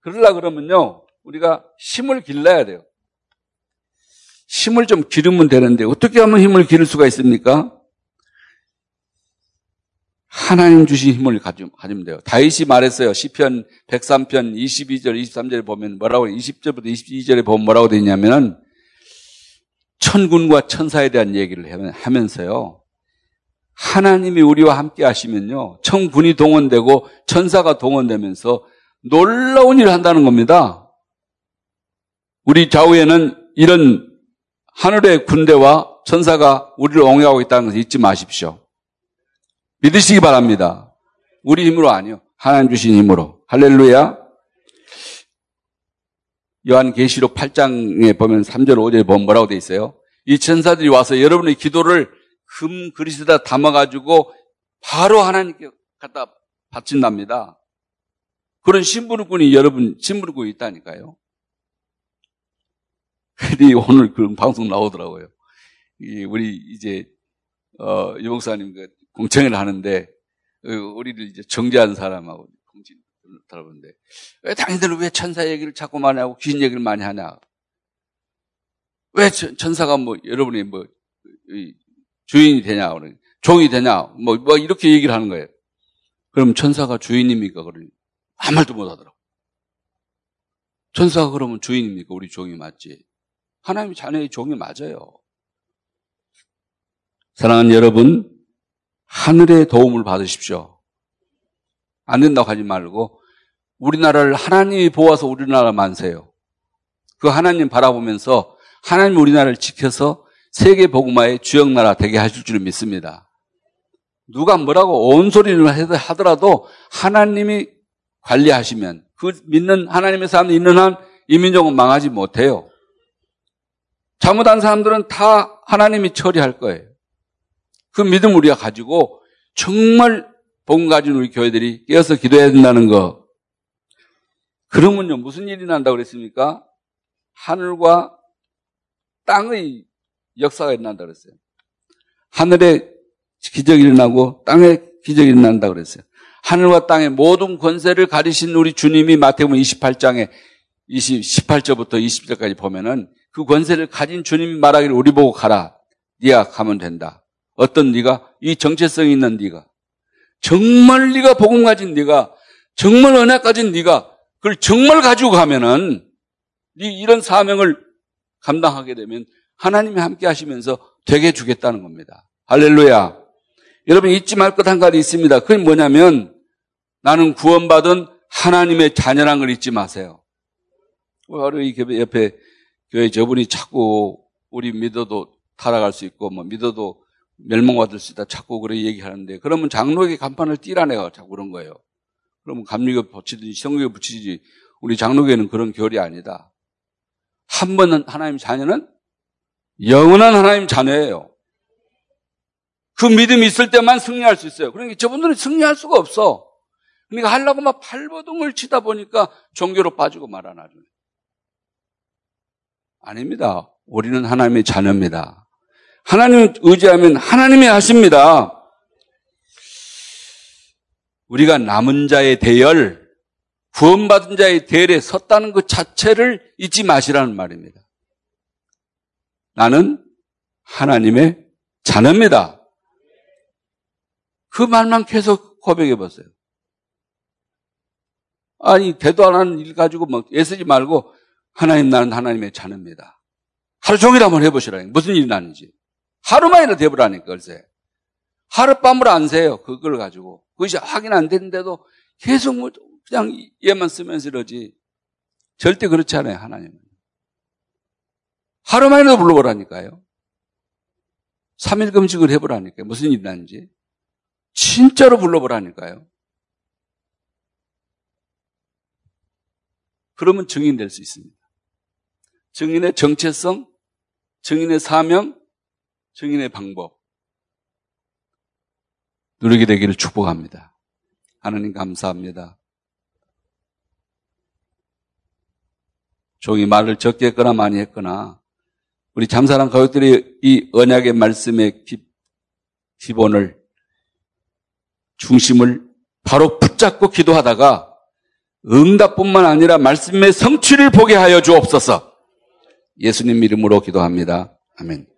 그러려 그러면요, 우리가 힘을 길러야 돼요. 힘을 좀 기르면 되는데, 어떻게 하면 힘을 기를 수가 있습니까? 하나님 주신 힘을 가지면 돼요. 다윗이 말했어요. 시편 103편 22절, 23절에 보면 뭐라고, 20절부터 22절에 보면 뭐라고 되어 있냐면은, 천군과 천사에 대한 얘기를 하면서요. 하나님이 우리와 함께 하시면요. 천군이 동원되고 천사가 동원되면서 놀라운 일을 한다는 겁니다. 우리 좌우에는 이런 하늘의 군대와 천사가 우리를 옹호하고 있다는 것을 잊지 마십시오. 믿으시기 바랍니다. 우리 힘으로 아니요. 하나님 주신 힘으로. 할렐루야. 요한계시록 8장에 보면 3절 5절에 보면 뭐라고 돼 있어요? 이 천사들이 와서 여러분의 기도를 금 그릇에다 담아가지고 바로 하나님께 갖다 바친답니다. 그런 신부르꾼이 여러분 신부르꾼이 있다니까요. 근데 오늘 그런 방송 나오더라고요. 우리 이제 어, 유목사님 그 공청회를 하는데 어, 우리를 이제 정죄한 사람하고 공진 들어보는데 왜 당신들은 왜 천사 얘기를 자꾸 많이 하고 귀신 얘기를 많이 하냐? 왜 천사가 뭐 여러분이 뭐 주인이 되냐, 종이 되냐, 뭐, 뭐 이렇게 얘기를 하는 거예요. 그럼 천사가 주인입니까? 그러니 아무 말도 못 하더라고. 천사가 그러면 주인입니까? 우리 종이 맞지? 하나님의 자녀의 종이 맞아요. 사랑하는 여러분, 하늘의 도움을 받으십시오. 안 된다고 하지 말고 우리나라를 하나님이 보아서 우리나라 만세요. 그 하나님 바라보면서 하나님 우리나라를 지켜서 세계 복음화의 주역 나라 되게 하실 줄 믿습니다. 누가 뭐라고 온 소리를 하더라도 하나님이 관리하시면 그 믿는 하나님의 사람이 있는 한 이 민족은 망하지 못해요. 잘못한 사람들은 다 하나님이 처리할 거예요. 그 믿음 우리가 가지고 정말 복음 가진 우리 교회들이 깨어서 기도해야 된다는 거. 그러면요 무슨 일이 난다고 그랬습니까? 하늘과 땅의 역사가 일어난다 그랬어요. 하늘에 기적이 일어나고 땅에 기적이 일어난다 그랬어요. 하늘과 땅의 모든 권세를 가리신 우리 주님이 마태복음 28장에 20, 18절부터 20절까지 보면은 그 권세를 가진 주님이 말하기를 우리 보고 가라. 네가 가면 된다. 어떤 네가 이 정체성 있는 네가 정말 네가 복음 가진 네가 정말 은혜 가진 네가 그걸 정말 가지고 가면은 네 이런 사명을 감당하게 되면 하나님이 함께 하시면서 되게 주겠다는 겁니다. 할렐루야. 여러분 잊지 말 것 한 가지 있습니다. 그게 뭐냐면 나는 구원받은 하나님의 자녀란 걸 잊지 마세요. 바로 이 옆에 교회 저분이 자꾸 우리 믿어도 타락할 수 있고 뭐 믿어도 멸망받을 수 있다 자꾸 그렇게 얘기하는데 그러면 장로에게 간판을 띠라 내가 자꾸 그런 거예요. 그러면 감리교 붙이든지 성교에 붙이지 우리 장로교회는 그런 결이 아니다. 한 번은 하나님 자녀는 영원한 하나님 자녀예요. 그 믿음이 있을 때만 승리할 수 있어요. 그러니까 저분들은 승리할 수가 없어. 그러니까 하려고 막 발버둥을 치다 보니까 종교로 빠지고 말아 나중에. 아닙니다. 우리는 하나님의 자녀입니다. 하나님을 의지하면 하나님이 하십니다. 우리가 남은 자의 대열, 구원받은 자의 대열에 섰다는 것 자체를 잊지 마시라는 말입니다. 나는 하나님의 자녀입니다. 그 말만 계속 고백해 보세요. 아니, 대도 안 하는 일 가지고 막 애쓰지 말고 하나님 나는 하나님의 자녀입니다. 하루 종일 한번 해보시라니. 무슨 일이 나는지. 하루만이라도 해보라니까, 글쎄. 하룻밤을 안 새요. 그걸 가지고. 그것이 확인 안 되는데도 계속 뭐 그냥 얘만 쓰면서 이러지. 절대 그렇지 않아요, 하나님은. 하루만이라도 불러보라니까요. 3일 금식을 해보라니까요. 무슨 일이 나는지. 진짜로 불러보라니까요. 그러면 증인될 수 있습니다. 증인의 정체성, 증인의 사명, 증인의 방법. 누리게 되기를 축복합니다. 하나님 감사합니다. 종이 말을 적게 했거나 많이 했거나 우리 잠사랑 가족들이 이 언약의 말씀의 기, 기본을 중심을 바로 붙잡고 기도하다가 응답뿐만 아니라 말씀의 성취를 보게 하여 주옵소서. 예수님 이름으로 기도합니다. 아멘.